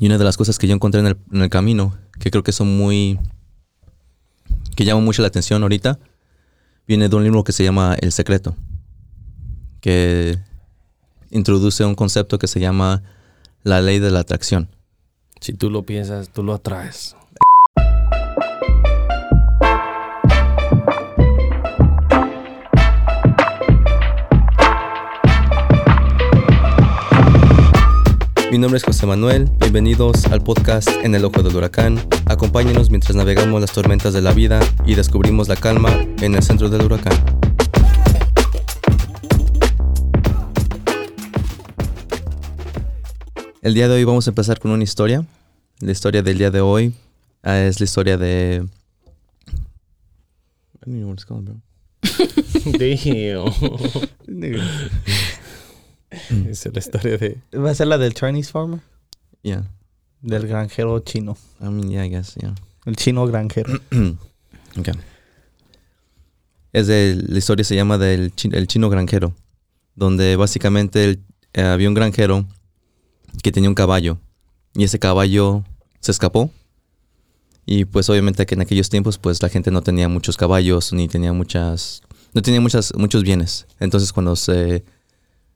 Y una de las cosas que yo encontré en el, camino, que creo que son muy... que llaman mucho la atención ahorita, viene de un libro que se llama El Secreto, que introduce un concepto que se llama la ley de la atracción. Si tú lo piensas, tú lo atraes. Mi nombre es José Manuel, bienvenidos al podcast En el Ojo del Huracán. Acompáñenos mientras navegamos las tormentas de la vida y descubrimos la calma en el centro del huracán. El día de hoy vamos a empezar con una historia. La historia del día de hoy ah, es la historia de... I don't know what it's called, bro. Damn. Esa es la historia de. Va a ser la del Chinese farmer, Yeah, del granjero chino. I mean, yeah, I guess, yeah. El chino granjero. Ok. Es de, la historia se llama del chi- el chino granjero, donde básicamente el- eh, había un granjero que tenía un caballo y ese caballo se escapó y pues obviamente que en aquellos tiempos pues la gente no tenía muchos caballos ni tenía muchas no tenía muchas muchos bienes entonces cuando se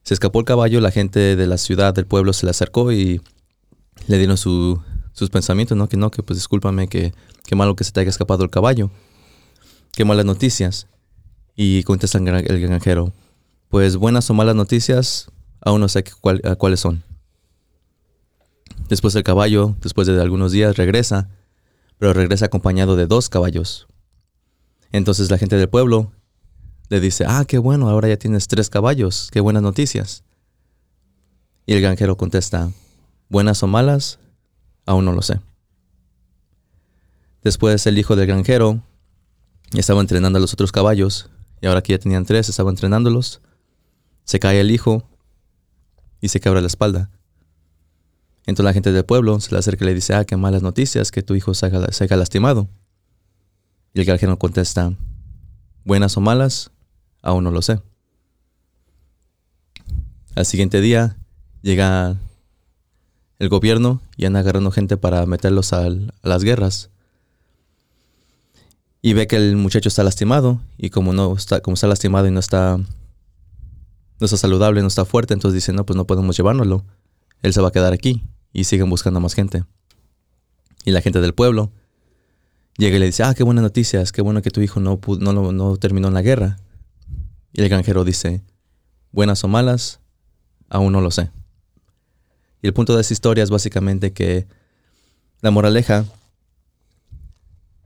se escapó el caballo la gente de la ciudad del pueblo se le acercó y le dieron su, sus pensamientos no que no que pues discúlpame que qué malo que se te haya escapado el caballo. Qué malas noticias. Y contesta el gran- el granjero pues buenas o malas noticias aún no sé cuáles son. Después el caballo, después de algunos días, regresa, pero regresa acompañado de dos caballos. Entonces la gente del pueblo le dice, ah, qué bueno, ahora ya tienes tres caballos, qué buenas noticias. Y el granjero contesta, buenas o malas, aún no lo sé. Después el hijo del granjero estaba entrenando a los otros caballos, y ahora que ya tenían tres, estaba entrenándolos. Se cae el hijo y se quebra la espalda. Entonces la gente del pueblo se le acerca y le dice, ah, qué malas noticias, que tu hijo se haya, se haya lastimado. Y el granjero contesta, buenas o malas, aún no lo sé. Al siguiente día llega el gobierno y anda agarrando gente para meterlos a las guerras. Y ve que el muchacho está lastimado y como no está, como está lastimado y no está, no está saludable, no está fuerte, entonces dice, no, pues no podemos llevárnoslo él se va a quedar aquí y siguen buscando más gente. Y la gente del pueblo llega y le dice, ah, qué buenas noticias, qué bueno que tu hijo no, no, lo- no terminó en la guerra. Y el granjero dice, buenas o malas, aún no lo sé. Y el punto de esta historia es básicamente que la moraleja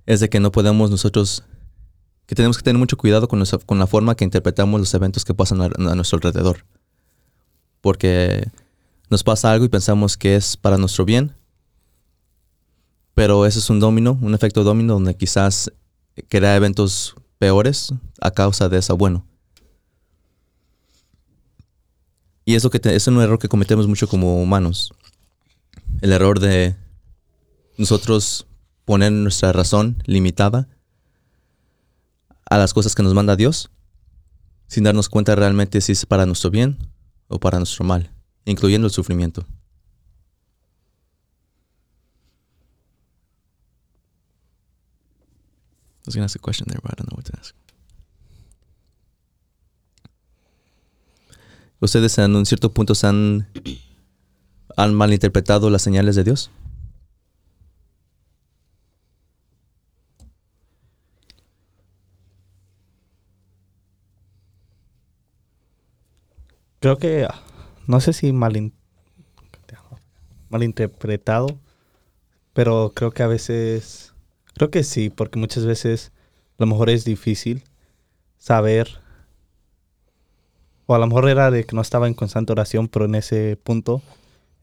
es de que no podemos nosotros, que tenemos que tener mucho cuidado con, la forma que interpretamos los eventos que pasan a, nuestro alrededor. Porque nos pasa algo y pensamos que es para nuestro bien, pero ese es un domino, un efecto domino donde quizás crea eventos peores a causa de eso bueno. Y eso que te- es un error que cometemos mucho como humanos. El error de nosotros poner nuestra razón limitada a las cosas que nos manda Dios, sin darnos cuenta realmente si es para nuestro bien o para nuestro mal incluyendo el sufrimiento. I was ask a question there, but I don't know what to ask. ¿Ustedes en un cierto punto se han, han malinterpretado las señales de Dios? Creo que, ah, no sé si malin- malinterpretado, pero creo que a veces, creo que sí, porque muchas veces a lo mejor es difícil saber, o a lo mejor era de que no estaba en constante oración, pero en ese punto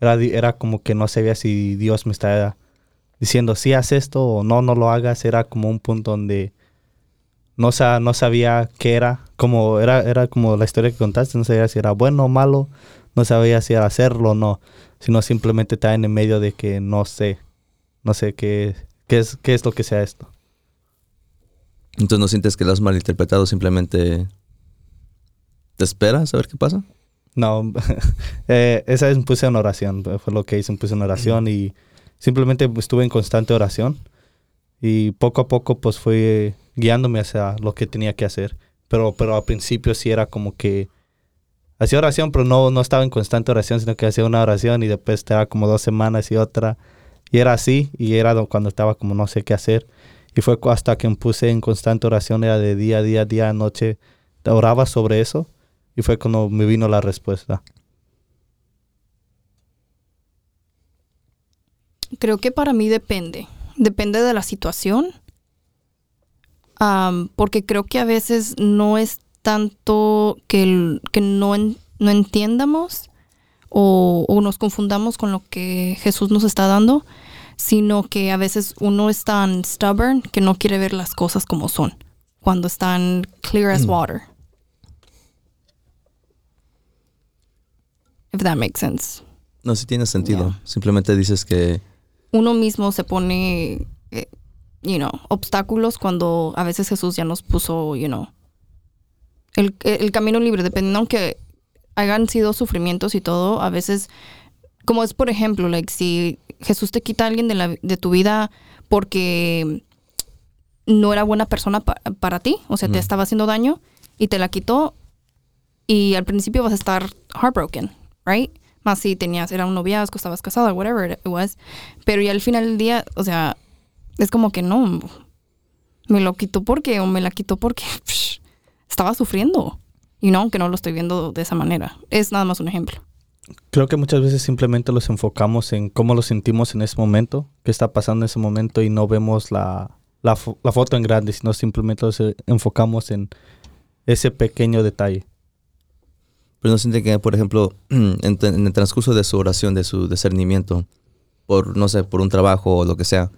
era, era como que no sabía si Dios me está diciendo, sí, haz esto o no, no lo hagas, era como un punto donde no, sa- no sabía qué era, como era, era como la historia que contaste, no sabía si era bueno o malo, no sabía si era hacerlo o no, sino simplemente está en el medio de que no sé, no sé qué, qué, es, qué es lo que sea esto. Entonces no sientes que lo has malinterpretado, simplemente te esperas a ver qué pasa. No, eh, esa vez me puse en oración, fue lo que hice, me puse en oración y simplemente estuve en constante oración y poco a poco pues fui guiándome hacia lo que tenía que hacer. Pero, pero al principio sí era como que hacía oración, pero no, no estaba en constante oración, sino que hacía una oración y después estaba como dos semanas y otra. Y era así, y era cuando estaba como no sé qué hacer. Y fue hasta que me puse en constante oración, era de día, día, día, noche. Oraba sobre eso y fue cuando me vino la respuesta. Creo que para mí depende. Depende de la situación. porque creo que a veces no es tanto que, que no, no entiendamos o, o, nos confundamos con lo que Jesús nos está dando, sino que a veces uno es tan stubborn que no quiere ver las cosas como son, cuando están clear as mm. water. If that makes sense. No, sí tiene sentido. Simplemente dices que... Uno mismo se pone, eh, you know, obstáculos cuando a veces Jesús ya nos puso, you know, el, el camino libre, dependiendo aunque hayan sido sufrimientos y todo, a veces, como es por ejemplo, like, si Jesús te quita a alguien de, la, de tu vida porque no era buena persona para ti, o sea, te estaba haciendo daño y te la quitó y al principio vas a estar heartbroken, right? Más si tenías, era un noviazgo, estabas casada, whatever it was. Pero ya al final del día, o sea, es como que no, me lo quitó porque, o me la quitó porque estaba sufriendo. Y no, aunque no lo estoy viendo de esa manera. Es nada más un ejemplo. Creo que muchas veces simplemente los enfocamos en cómo lo sentimos en ese momento, qué está pasando en ese momento y no vemos la, la, la foto en grande, sino simplemente nos enfocamos en ese pequeño detalle. Pero no siente que, por ejemplo, en, el transcurso de su oración, de su discernimiento, por, no sé, por un trabajo o lo que sea,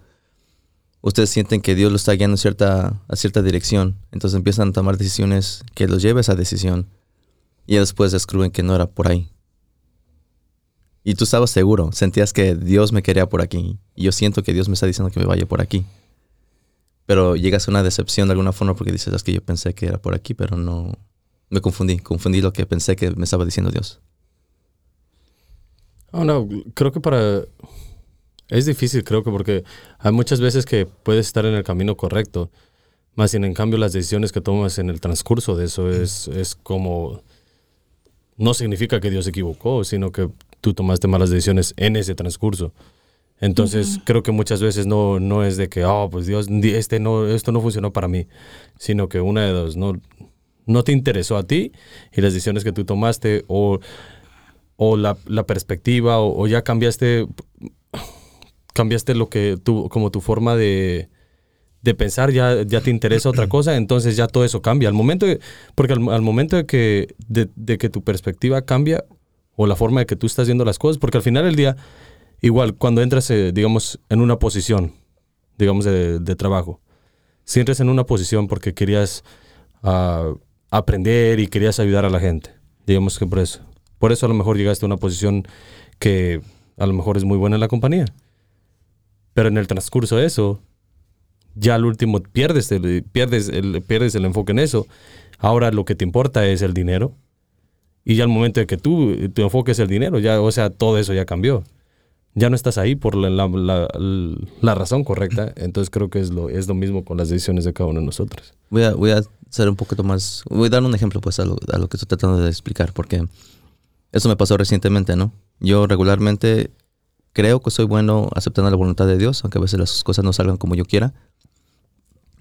ustedes sienten que Dios lo está guiando a cierta, a cierta dirección, entonces empiezan a tomar decisiones que los lleve a esa decisión y después descubren que no era por ahí. Y tú estabas seguro, sentías que Dios me quería por aquí y yo siento que Dios me está diciendo que me vaya por aquí. Pero llegas a una decepción de alguna forma porque dices, es que yo pensé que era por aquí, pero no, me confundí, confundí lo que pensé que me estaba diciendo Dios. Oh, no, creo que para... Es difícil, creo que porque hay muchas veces que puedes estar en el camino correcto, más sin en cambio las decisiones que tomas en el transcurso de eso es, es como... No significa que Dios se equivocó, sino que tú tomaste malas decisiones en ese transcurso. Entonces, creo que muchas veces no, no es de que, oh, pues Dios, este no, esto no funcionó para mí, sino que una de dos, no, no te interesó a ti y las decisiones que tú tomaste o, o la, perspectiva o, ya cambiaste cambiaste lo que tú como tu forma de, pensar ya, ya te interesa otra cosa, entonces ya todo eso cambia. Al momento porque al, momento de que, de, que tu perspectiva cambia o la forma de que tú estás viendo las cosas, porque al final del día, igual cuando entras, eh, digamos, en una posición, digamos, de, trabajo, si entras en una posición porque querías uh, aprender y querías ayudar a la gente. Digamos que por eso. Por eso a lo mejor llegaste a una posición que a lo mejor es muy buena en la compañía. Pero en el transcurso de eso, ya al último pierdes el, pierdes, el, pierdes el enfoque en eso. Ahora lo que te importa es el dinero. Y ya al momento de que tú te enfoques el dinero, ya, o sea, todo eso ya cambió. Ya no estás ahí por la, la, razón correcta. Entonces creo que es lo, es lo mismo con las decisiones de cada uno de nosotros. Voy a, voy a ser un poquito más... Voy a dar un ejemplo pues a lo, a lo que estoy tratando de explicar, porque eso me pasó recientemente, ¿no? Yo regularmente creo que soy bueno aceptando la voluntad de Dios, aunque a veces las cosas no salgan como yo quiera.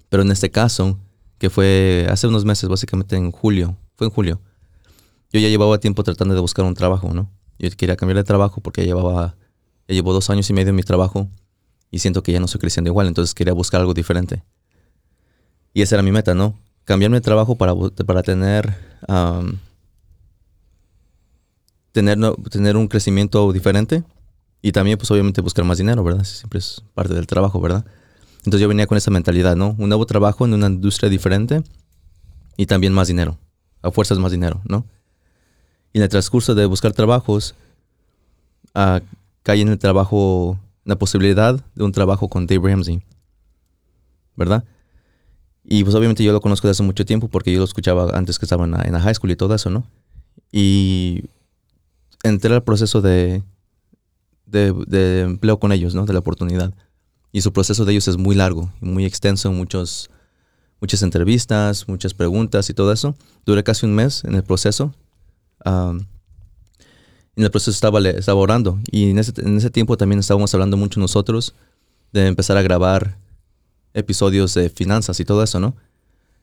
Pero en este caso, que fue hace unos meses, básicamente en julio, fue en julio, yo ya llevaba tiempo tratando de buscar un trabajo, ¿no? Yo quería cambiar de trabajo porque llevaba, ya llevo dos años y medio en mi trabajo y siento que ya no estoy creciendo igual, entonces quería buscar algo diferente. Y esa era mi meta, ¿no? cambiarme de trabajo para, para tener, tener, tener un crecimiento diferente y también pues obviamente buscar más dinero, ¿verdad? Siempre es parte del trabajo, ¿verdad? Entonces yo venía con esa mentalidad, ¿no? Un nuevo trabajo en una industria diferente y también más dinero, a fuerzas más dinero, ¿no? Y en el transcurso de buscar trabajos, uh, caí en el trabajo, la posibilidad de un trabajo con Dave Ramsey, ¿verdad? Y pues obviamente yo lo conozco desde hace mucho tiempo porque yo lo escuchaba antes que estaba en la, high school y todo eso, ¿no? Y entré al proceso de, de, empleo con ellos, ¿no? De la oportunidad. Y su proceso de ellos es muy largo, muy extenso, muchos, muchas entrevistas, muchas preguntas y todo eso. Duré casi un mes en el proceso. Am, en el proceso estaba, orando. Y en ese, tiempo también estábamos hablando mucho nosotros de empezar a grabar episodios de finanzas y todo eso, ¿no?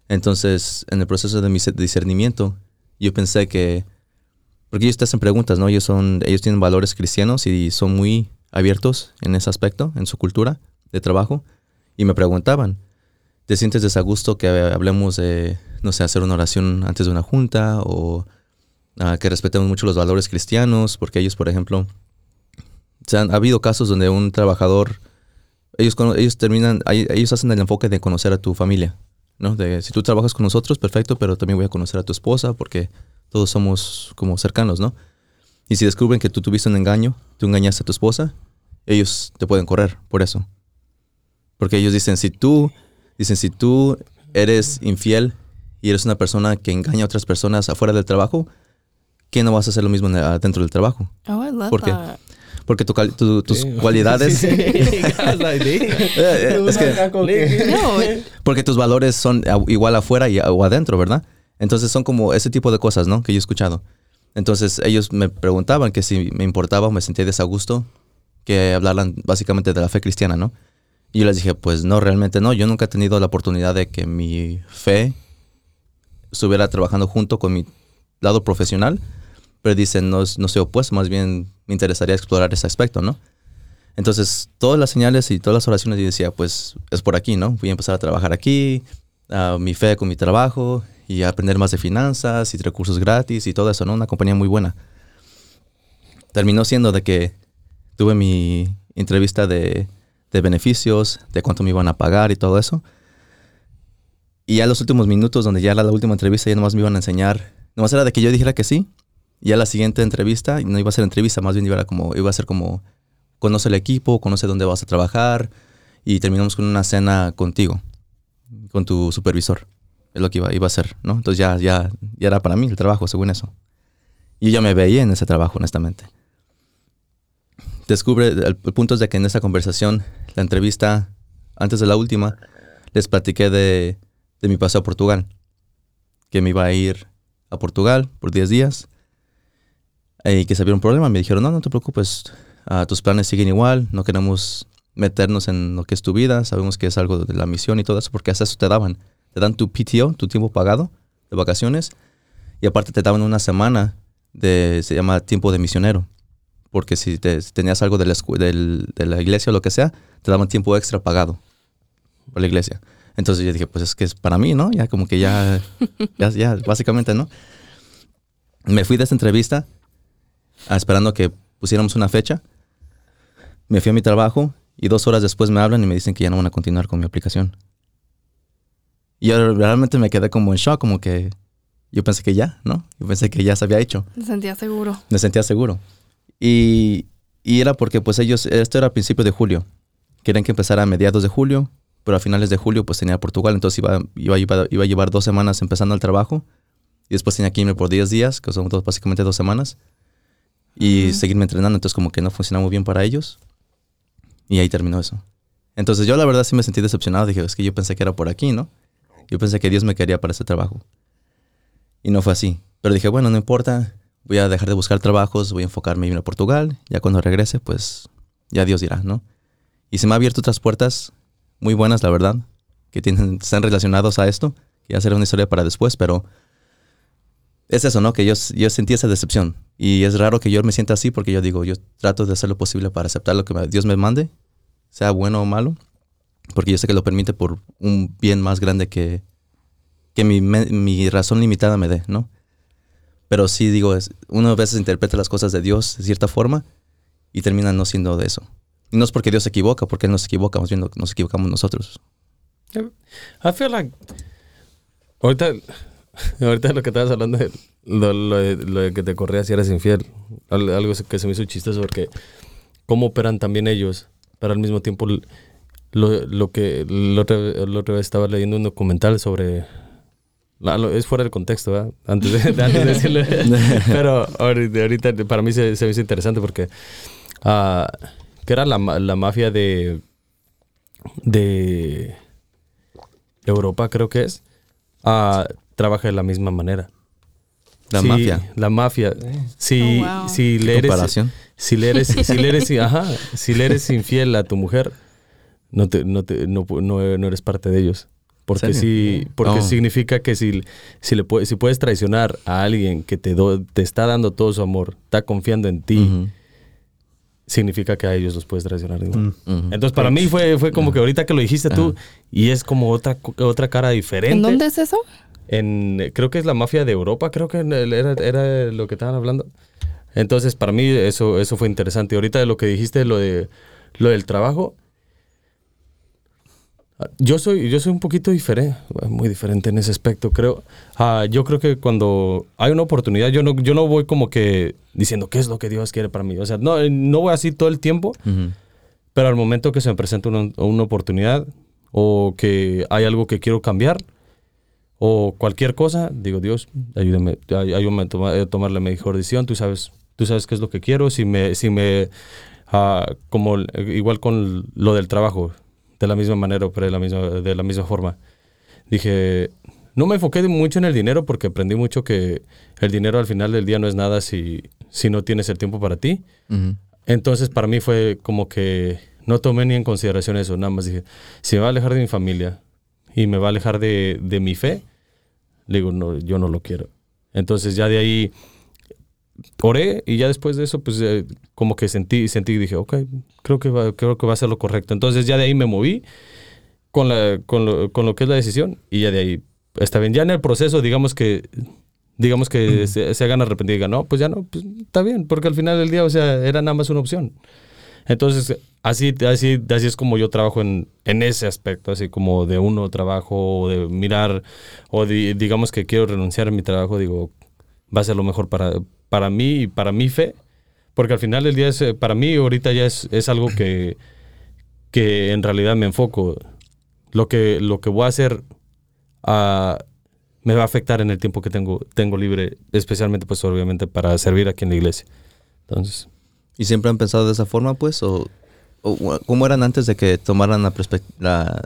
Entonces, en el proceso de mi discernimiento, yo pensé que, porque ellos te hacen preguntas, ¿no? Ellos, son, ellos tienen valores cristianos y son muy abiertos en ese aspecto, en su cultura de trabajo, y me preguntaban, ¿te sientes desagusto que hablemos de, no sé, hacer una oración antes de una junta o que respetemos mucho los valores cristianos? Porque ellos, por ejemplo, se han, ha habido casos donde un trabajador, ellos, ellos terminan, ellos hacen el enfoque de conocer a tu familia, ¿no? De si tú trabajas con nosotros, perfecto, pero también voy a conocer a tu esposa porque todos somos como cercanos, ¿no? Y si descubren que tú tuviste un engaño, tú engañaste a tu esposa, ellos te pueden correr por eso. Porque ellos dicen, si tú, dicen, si tú eres infiel y eres una persona que engaña a otras personas afuera del trabajo, ¿qué no vas a hacer lo mismo el- dentro del trabajo? Oh, I love ¿Por qué? that. Porque tu tus Sí. cualidades... Porque tus valores son a- igual afuera y, o adentro, ¿verdad? Entonces son como ese tipo de cosas, ¿no? Que yo he escuchado. Entonces ellos me preguntaban que si me importaba o me sentía desagusto que hablaran básicamente de la fe cristiana, ¿no? Y yo les dije, pues no, realmente no. Yo nunca he tenido la oportunidad de que mi fe estuviera trabajando junto con mi lado profesional. Pero dicen, no, no soy opuesto, más bien me interesaría explorar ese aspecto, ¿no? Entonces, todas las señales y todas las oraciones yo decía, pues es por aquí, ¿no? Voy a empezar a trabajar aquí, ah, mi fe con mi trabajo y aprender más de finanzas y recursos gratis y todo eso, ¿no? Una compañía muy buena. Terminó siendo de que tuve mi entrevista de, de beneficios, de cuánto me iban a pagar y todo eso. Y ya los últimos minutos, donde ya era la última entrevista, ya nomás me iban a enseñar. Nomás era de que yo dijera que sí. Y ya la siguiente entrevista, no iba a ser entrevista, más bien iba a, como, iba a ser como, conoce el equipo, conoce dónde vas a trabajar. Y terminamos con una cena contigo, con tu supervisor. Es lo que iba, iba a hacer, ¿no? Entonces ya, ya, ya era para mí el trabajo, según eso. Y yo ya me veía en ese trabajo, honestamente. Descubre, el, el punto es de que en esa conversación, la entrevista, antes de la última, les platiqué de, de mi paseo a Portugal. Que me iba a ir a Portugal por 10 días. Y que se había un problema. Me dijeron, no, no te preocupes. ah, tus planes siguen igual. No queremos meternos en lo que es tu vida. Sabemos que es algo de la misión y todo eso. Porque hasta eso te daban. Te dan tu PTO, tu tiempo pagado de vacaciones. Y aparte te daban una semana de, se llama tiempo de misionero. Porque si, te- si tenías algo de la, del- de la iglesia o lo que sea, te daban tiempo extra pagado por la iglesia. Entonces yo dije, pues es que es para mí, ¿no? Ya como que ya, ya, ya, básicamente, ¿no? Me fui de esta entrevista esperando que pusiéramos una fecha. Me fui a mi trabajo y dos horas después me hablan y me dicen que ya no van a continuar con mi aplicación. Y yo realmente me quedé como en shock, como que yo pensé que ya, ¿no? Yo pensé que ya se había hecho me sentía seguro. me sentía seguro. Y, y era porque pues ellos, esto era a principios de julio. Querían que empezara a mediados de julio, pero a finales de julio pues tenía Portugal, entonces iba, iba, iba, iba a llevar dos semanas empezando el trabajo y después tenía que irme por 10 días, que son dos, básicamente dos semanas, y seguirme entrenando, entonces como que no funcionaba muy bien para ellos. Y ahí terminó eso. Entonces yo la verdad sí me sentí decepcionado, dije, es que yo pensé que era por aquí, ¿no? Yo pensé que Dios me quería para ese trabajo. Y no fue así. Pero dije, bueno, no importa, voy a dejar de buscar trabajos, voy a enfocarme en ir a Portugal. Ya cuando regrese, pues ya Dios dirá, ¿no? Y se me ha abierto otras puertas muy buenas, la verdad, que tienen, están relacionados a esto. Que ya será una historia para después, pero es eso, ¿no? Que yo, yo sentí esa decepción. Y es raro que yo me sienta así porque yo digo, yo trato de hacer lo posible para aceptar lo que Dios me mande, sea bueno o malo, porque yo sé que lo permite por un bien más grande que, que mi, mi razón limitada me dé, ¿no? Pero sí digo, es, uno a veces interpreta las cosas de Dios de cierta forma y termina no siendo de eso. Y no es porque Dios se equivoca, porque Él no se equivoca, más bien no- nos equivocamos nosotros. I feel like. Ahorita, ahorita lo que estabas hablando, de lo, lo de, lo de que te corrías si eres infiel, al- algo que se me hizo chistoso porque cómo operan también ellos, pero al mismo tiempo lo, lo que la otra, la otra vez estaba leyendo un documental sobre Es fuera del contexto, ¿verdad? Antes de, de- antes de decirle. Pero ahorita, ahorita para mí se, se me hizo interesante porque. ah, que era la, la mafia de. de. Europa, creo que es. ah, trabaja de la misma manera. La Sí, mafia. La mafia. Si, Oh, wow. si le eres. Comparación. Si le eres, si le eres, ajá, si le eres infiel a tu mujer, no te, no te, no, no- no eres parte de ellos. Porque si, porque Oh. significa que si, si le puedes, si puedes traicionar a alguien que te, do- te está dando todo su amor, está confiando en ti, significa que a ellos los puedes traicionar igual. Mm. Entonces para mí fue, fue como que ahorita que lo dijiste tú, y es como otra, otra cara diferente. ¿En dónde es eso? En, creo que es la mafia de Europa, creo que era, era lo que estaban hablando. Entonces, para mí eso, eso fue interesante. Ahorita de lo que dijiste, lo, de, lo del trabajo, yo soy, yo soy un poquito diferente, muy diferente en ese aspecto, creo. Ah, yo creo que cuando hay una oportunidad, yo no, yo no voy como que diciendo qué es lo que Dios quiere para mí. O sea, no, no voy así todo el tiempo, Ujú. pero al momento que se me presenta una, una oportunidad o que hay algo que quiero cambiar o cualquier cosa, digo, Dios, ayúdame, ay- ayúdame a, toma- a tomar la mejor decisión. Tú sabes, tú sabes qué es lo que quiero. Si me, si me, ah, como igual con lo del trabajo, de la misma manera, pero de la misma, de la misma forma. Dije, no me enfoqué mucho en el dinero porque aprendí mucho que el dinero al final del día no es nada si, si no tienes el tiempo para ti. Ujú. Entonces para mí fue como que no tomé ni en consideración eso, nada más dije, si me va a alejar de mi familia y me va a alejar de, de mi fe, le digo, no, yo no lo quiero. Entonces ya de ahí oré y ya después de eso, pues eh, como que sentí, sentí y dije, ok, creo que, va, creo que va a ser lo correcto. Entonces ya de ahí me moví con, la, con, lo, con lo que es la decisión y ya de ahí está bien. Ya en el proceso, digamos que digamos que se, se hagan arrepentir y digan, no, pues ya no, pues está bien, porque al final del día, o sea, era nada más una opción. Entonces, así, así, así es como yo trabajo en, en ese aspecto, así como de uno trabajo, o de mirar, o di- digamos que quiero renunciar a mi trabajo, digo, va a ser lo mejor para, para mí y para mi fe, porque al final del día, es, eh, para mí ahorita ya es, es algo que, que en realidad me enfoco. Lo que, lo que voy a hacer ah, me va a afectar en el tiempo que tengo, tengo libre, especialmente pues obviamente para servir aquí en la iglesia. Entonces, ¿Y siempre han pensado de esa forma, pues? ¿O, o cómo eran antes de que tomaran, la la-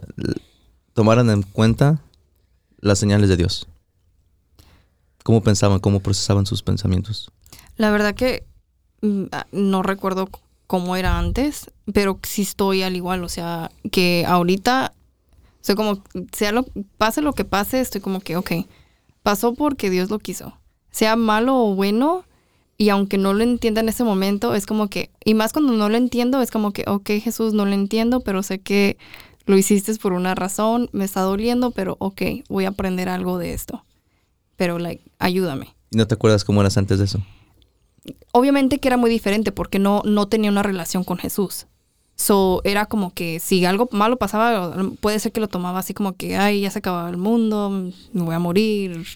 tomaran en cuenta las señales de Dios? ¿Cómo pensaban? ¿Cómo procesaban sus pensamientos? La verdad que mm, ah, no recuerdo cómo era antes, pero sí estoy al igual. O sea, que ahorita soy como, sea lo, pase lo que pase, estoy como que, ok, pasó porque Dios lo quiso. Sea malo o bueno, y aunque no lo entienda en ese momento, es como que, y más cuando no lo entiendo, es como que, ok, Jesús, no lo entiendo, pero sé que lo hiciste por una razón, me está doliendo, pero ok, voy a aprender algo de esto. Pero, like, ayúdame. ¿Y no te acuerdas cómo eras antes de eso? obviamente que era muy diferente porque no, no tenía una relación con Jesús. So, era como que si algo malo pasaba, puede ser que lo tomaba así como que, ay, ya se acababa el mundo, me voy a morir.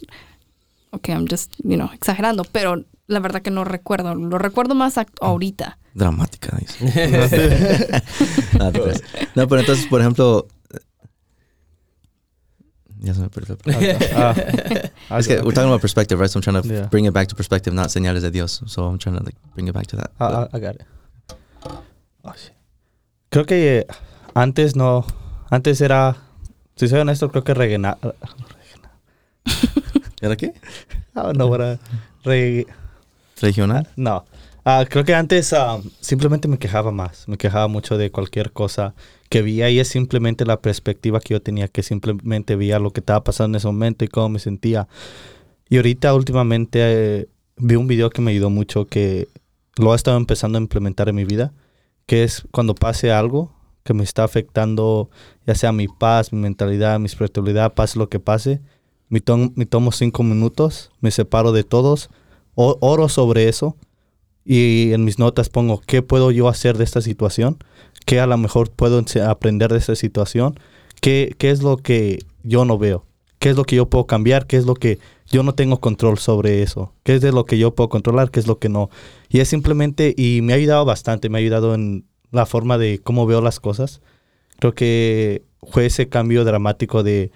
Ok, I'm just, you know, exagerando, pero la verdad que no recuerdo. Lo recuerdo más act- ahorita. Dramática, dice. no, creas. No, pero entonces, por ejemplo... Ya se me perdió. Ah, ah, Es que we're talking about perspective, right? So I'm trying to Yeah. bring it back to perspective, not señales de Dios. So I'm trying to like bring it back to that. Ah, ah, I got it. Oh. Creo que eh, antes no. Antes era. Si soy honesto, creo que regena. ¿Era qué? Ah, no, era. Re, Regional. no. Ah, creo que antes ah, simplemente me quejaba más. Me quejaba mucho de cualquier cosa que veía y es simplemente la perspectiva que yo tenía, que simplemente veía lo que estaba pasando en ese momento y cómo me sentía. Y ahorita últimamente eh, vi un video que me ayudó mucho que lo he estado empezando a implementar en mi vida, que es cuando pase algo que me está afectando, ya sea mi paz, mi mentalidad, mi espiritualidad, pase lo que pase, me, tom- me tomo cinco minutos, me separo de todos, oro sobre eso y en mis notas pongo qué puedo yo hacer de esta situación, qué a lo mejor puedo aprender de esta situación, qué, qué es lo que yo no veo, qué es lo que yo puedo cambiar, qué es lo que yo no tengo control sobre eso, qué es de lo que yo puedo controlar, qué es lo que no. Y es simplemente, y me ha ayudado bastante, me ha ayudado en la forma de cómo veo las cosas. Creo que fue ese cambio dramático de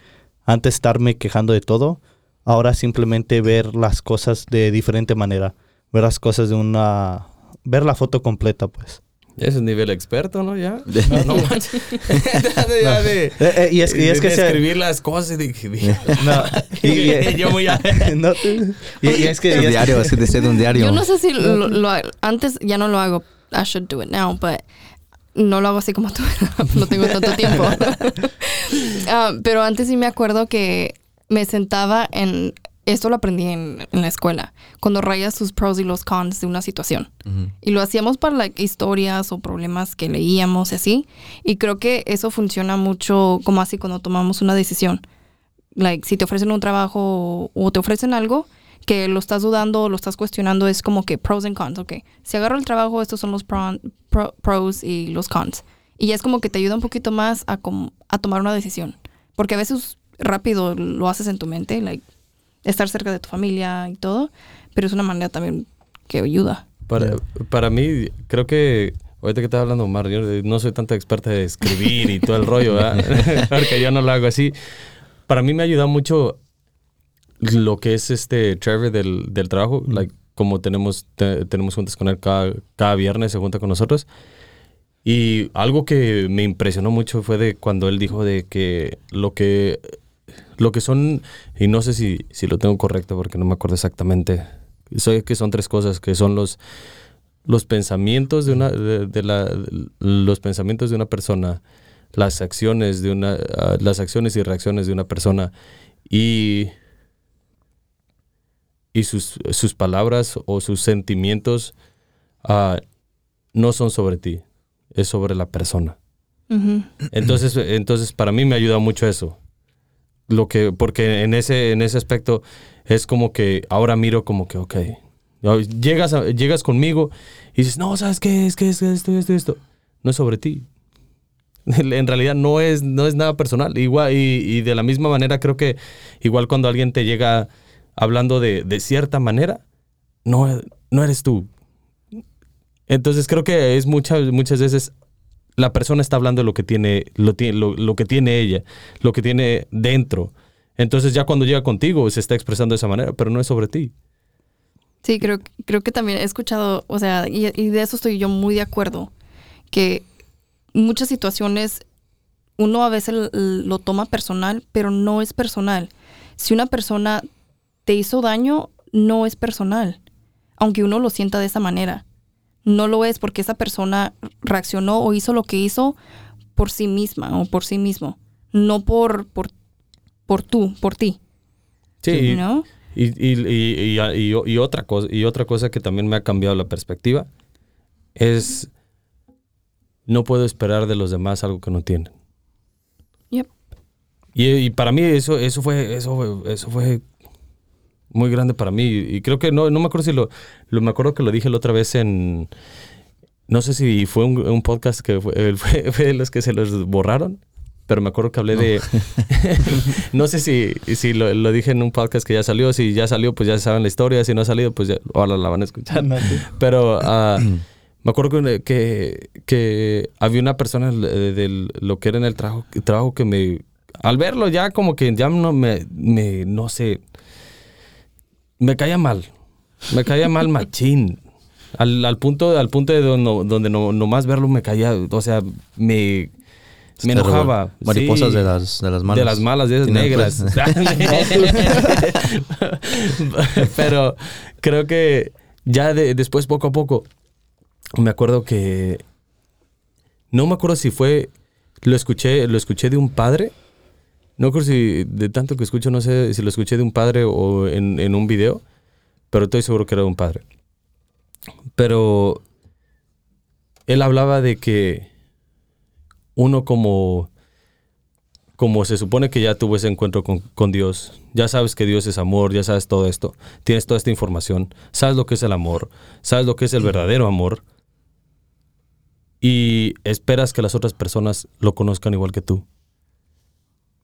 antes estarme quejando de todo ahora simplemente ver las cosas de diferente manera, ver las cosas de una, ver la foto completa, pues. Es nivel experto, ¿no? Ya. No, no manches. ya de, Eh, eh, y es, y es de que se- escribir las cosas y dije, dije, no, y, y- yo voy a... no, y- y es que, y Un es que- diario, así de ser un diario. Yo no sé si lo, lo antes ya no lo hago. I should do it now, but no lo hago así como tú. no tengo tanto tiempo. Ah, pero antes sí me acuerdo que me sentaba en esto lo aprendí en, en la escuela, cuando rayas sus pros y los cons de una situación. Y lo hacíamos para like, historias o problemas que leíamos y así. Y creo que eso funciona mucho como así cuando tomamos una decisión. Like, si te ofrecen un trabajo o, te ofrecen algo que lo estás dudando o lo estás cuestionando, es como que pros and cons. Ok, si agarro el trabajo, estos son los pro- pro- pros y los cons. Y ya es como que te ayuda un poquito más a, a tomar una decisión. Porque a veces rápido lo haces en tu mente, like, estar cerca de tu familia y todo, pero es una manera también que ayuda. Para, para mí, creo que ahorita que estaba hablando Omar, yo no soy tanta experta de escribir y todo el rollo, ¿verdad? porque yo no lo hago así. Para mí me ha ayudado mucho lo que es este Trevor del, del trabajo, like, como tenemos, te- tenemos juntas con él cada, cada viernes, se junta con nosotros. Y algo que me impresionó mucho fue de cuando él dijo de que lo que lo que son, y no sé si, si lo tengo correcto porque no me acuerdo exactamente, sé que son tres cosas, que son los, los pensamientos de una, de, de la, los pensamientos de una persona, las acciones de una, ah, las acciones y reacciones de una persona y, y sus, sus palabras o sus sentimientos ah, no son sobre ti, es sobre la persona. Entonces, entonces para mí me ha ayudado mucho eso. Lo que, porque en ese, en ese aspecto es como que ahora miro como que, ok, llegas, llegas conmigo y dices, no, ¿sabes qué? Es que es esto, esto, esto. No es sobre ti. En realidad no es, no es nada personal. Igual, y, y de la misma manera creo que igual cuando alguien te llega hablando de, de cierta manera, no, no eres tú. Entonces creo que es muchas, muchas veces la persona está hablando de lo que tiene, lo, lo, lo que tiene ella, lo que tiene dentro. Entonces ya cuando llega contigo se está expresando de esa manera, pero no es sobre ti. Sí, creo, creo que también he escuchado, o sea, y, de eso estoy yo muy de acuerdo, que muchas situaciones uno a veces lo toma personal, pero no es personal. Si una persona te hizo daño, no es personal, aunque uno lo sienta de esa manera. No lo es porque esa persona reaccionó o hizo lo que hizo por sí misma o por sí mismo, no por, por, por tú, por ti. Sí, ¿No? y, y, y, y- otra cosa, y otra cosa que también me ha cambiado la perspectiva es no puedo esperar de los demás algo que no tienen. Yep. Y, y para mí eso, eso fue, eso fue, eso fue muy grande para mí. Y creo que no, no me acuerdo si lo, lo- me acuerdo que lo dije la otra vez en no sé si fue un, un podcast que fue, fue, fue de los que se los borraron. Pero me acuerdo que hablé de. no sé si, si lo, lo dije en un podcast que ya salió. Si ya salió, pues ya saben la historia. Si no ha salido, pues ya ahora la van a escuchar. No, sí. Pero ah, me acuerdo que, que, que había una persona de, de lo que era en el trabajo, trabajo que me... Al verlo ya como que ya no me, me no sé, me caía mal. Me caía mal machín. Al, al punto, al punto de donde, donde no, nomás verlo me caía, o sea, me, me enojaba. Mariposas Sí. de las, de las malas. De las malas, de esas negras. pues. Pero creo que ya de- después, poco a poco, me acuerdo que. No me acuerdo si fue. Lo escuché, lo escuché de un padre. No creo si de tanto que escucho, no sé si lo escuché de un padre o en, en un video. Pero estoy seguro que era de un padre. Pero él hablaba de que uno como como se supone que ya tuvo ese encuentro con, con Dios, ya sabes que Dios es amor, ya sabes todo esto, tienes toda esta información, sabes lo que es el amor, sabes lo que es el verdadero amor y esperas que las otras personas lo conozcan igual que tú.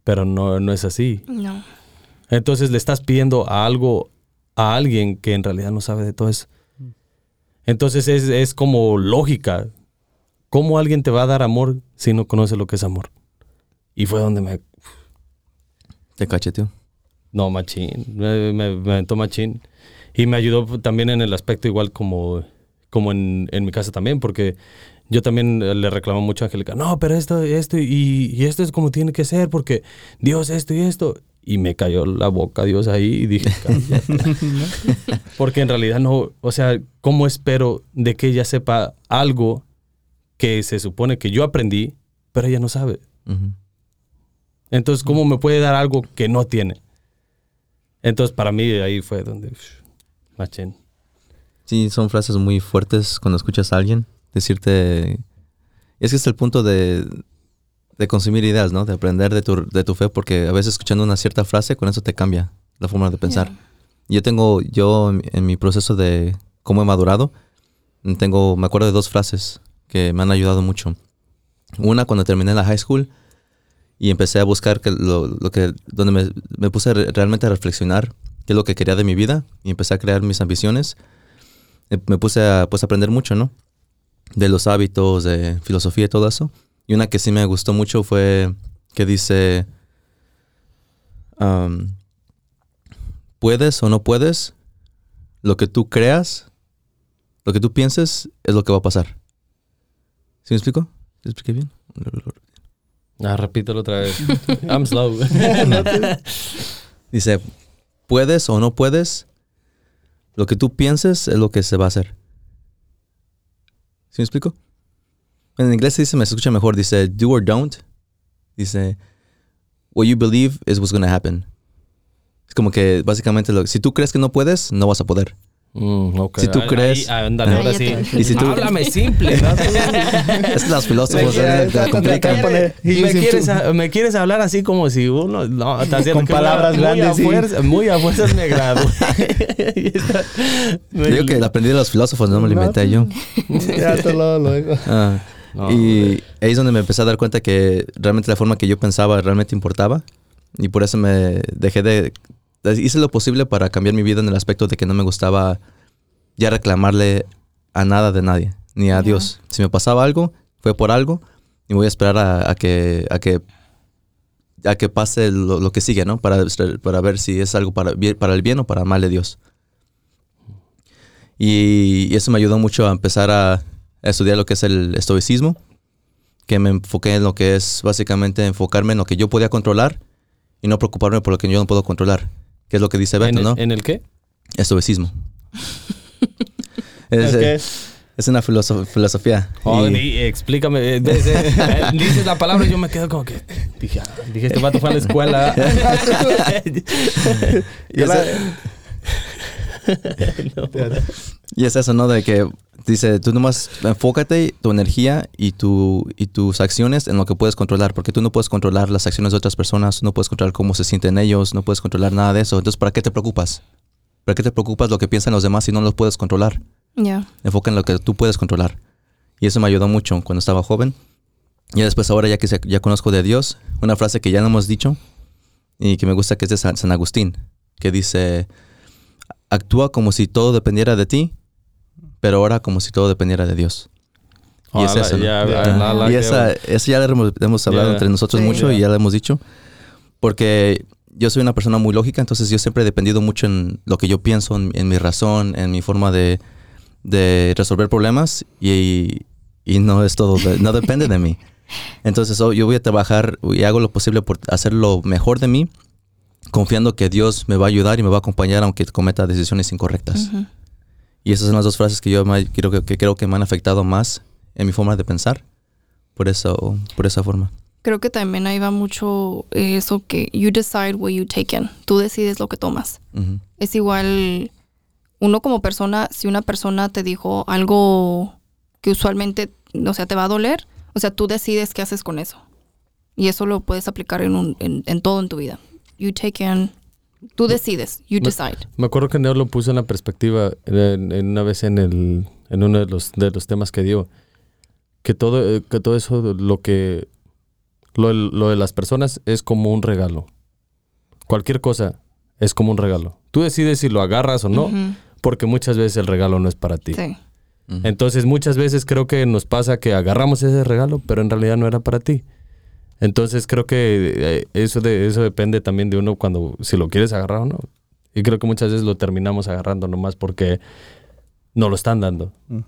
Pero no, no es así. No. Entonces le estás pidiendo a algo, a alguien que en realidad no sabe de todo eso. Entonces es, es como lógica. ¿Cómo alguien te va a dar amor si no conoce lo que es amor? Y fue donde me... Te cacheteó. No, machín. Me, me, me aventó machín. Y me ayudó también en el aspecto igual como, como en, en mi casa también, porque yo también le reclamo mucho a Angélica, no, pero esto, esto y, y esto es como tiene que ser, porque Dios esto y esto. Y me cayó la boca Dios ahí y dije, porque en realidad no, o sea, ¿cómo espero de que ella sepa algo que se supone que yo aprendí, pero ella no sabe? Entonces, ¿cómo me puede dar algo que no tiene? Entonces, para mí ahí fue donde... Machín. Sí, son frases muy fuertes cuando escuchas a alguien decirte... Es que es el punto de, de consumir ideas, ¿no? De aprender de tu, de tu fe, porque a veces escuchando una cierta frase, con eso te cambia la forma de pensar. Yo tengo, yo en, en mi proceso de cómo he madurado, tengo, me acuerdo de dos frases que me han ayudado mucho. Una cuando terminé la high school y empecé a buscar que lo, lo que, donde me, me puse re- realmente a reflexionar qué es lo que quería de mi vida y empecé a crear mis ambiciones. Eh, Me puse a pues, aprender mucho, ¿no? De los hábitos, de filosofía y todo eso. Y una que sí me gustó mucho fue que dice, um, puedes o no puedes, lo que tú creas, lo que tú pienses es lo que va a pasar. ¿Sí me explico? ¿Sí me expliqué bien? Ah, repítelo otra vez. I'm slow. Dice, puedes o no puedes, lo que tú pienses es lo que se va a hacer. ¿Sí me explico? En inglés dice, me escucha mejor, dice, do or don't. Dice, what you believe is what's going to happen. Es como que básicamente, si tú crees que no puedes, no vas a poder. Mm, ok. Si tú Ahí- crees- ahí, ándale, ahora sí. Y si tú- Háblame simple. ¿no? es los filósofos Me- eh, la complican. Pone- me, quieres, a- me quieres hablar así como si uno. No, está haciendo Con palabras muy grandes, A sí. fuerza, Muy a fuerzas me gradué. Digo que aprendí de los filósofos, no me lo inventé yo. ya te lo, lo digo. Ah, No, y ahí es donde me empecé a dar cuenta que realmente la forma que yo pensaba realmente importaba. Y por eso me dejé de... Hice lo posible para cambiar mi vida en el aspecto de que no me gustaba ya reclamarle a nada de nadie, ni a. Dios. Si me pasaba algo, fue por algo, y voy a esperar a, a que... A que a que pase lo, lo que sigue, ¿no? Para, para ver si es algo para, el bien o para mal de Dios. Y, y eso me ayudó mucho a empezar a, a estudiar lo que es el estoicismo, que me enfoqué en lo que es básicamente enfocarme en lo que yo podía controlar y no preocuparme por lo que yo no puedo controlar, que es lo que dice Beto, ¿En, el, ¿no? ¿En el qué? Estoicismo. es, Es que es una filoso- filosofía. Oh, y- explícame. eh, eh, dices la palabra y yo me quedo como que. Dije, ah, dije este vato fue a la escuela. es, y es eso, ¿no? De que dice, tú nomás enfócate tu energía y, tu, y tus acciones en lo que puedes controlar, porque tú no puedes controlar las acciones de otras personas, no puedes controlar cómo se sienten ellos, no puedes controlar nada de eso. Entonces, ¿para qué te preocupas? ¿Para qué te preocupas lo que piensan los demás si no los puedes controlar? Ya. Enfoca en lo que tú puedes controlar. Y eso me ayudó mucho cuando estaba joven. Y después ahora ya que se- ya conozco de Dios, una frase que ya no hemos dicho y que me gusta que es de San, San Agustín, que dice, actúa como si todo dependiera de ti, pero ahora como si todo dependiera de Dios. Y es eso, y esa, eso ya lo hemos, hemos hablado entre nosotros Sí. mucho y Ya. lo hemos dicho. Porque yo soy una persona muy lógica, entonces yo siempre he dependido mucho en lo que yo pienso, en, en mi razón, en mi forma de, de resolver problemas y, y no es todo, de- no depende de mí. Entonces oh, yo voy a trabajar y hago lo posible por hacer lo mejor de mí, confiando que Dios me va a ayudar y me va a acompañar aunque cometa decisiones incorrectas. Ujú. Y esas son las dos frases que yo me- creo que, que creo que me han afectado más en mi forma de pensar. Por eso, por esa forma. Creo que también ahí va mucho eso que you decide what you take in. Tú decides lo que tomas. Es igual, uno como persona, si una persona te dijo algo que usualmente, o sea, te va a doler, o sea, tú decides qué haces con eso. Y eso lo puedes aplicar en, un, en, en todo en tu vida. You take in, tú decides, you Me- decide. Me acuerdo que Neo lo puso en la perspectiva en, en una vez en el en uno de los de los temas que dio que todo eh, que todo eso lo que lo, lo de las personas es como un regalo. Cualquier cosa es como un regalo. Tú decides si lo agarras o no, porque muchas veces el regalo no es para ti. Sí. Entonces muchas veces creo que nos pasa que agarramos ese regalo, pero en realidad no era para ti. Entonces creo que eh, eso, de, eso depende también de uno cuando, si lo quieres agarrar o no. Y creo que muchas veces lo terminamos agarrando nomás porque no lo están dando. Mm.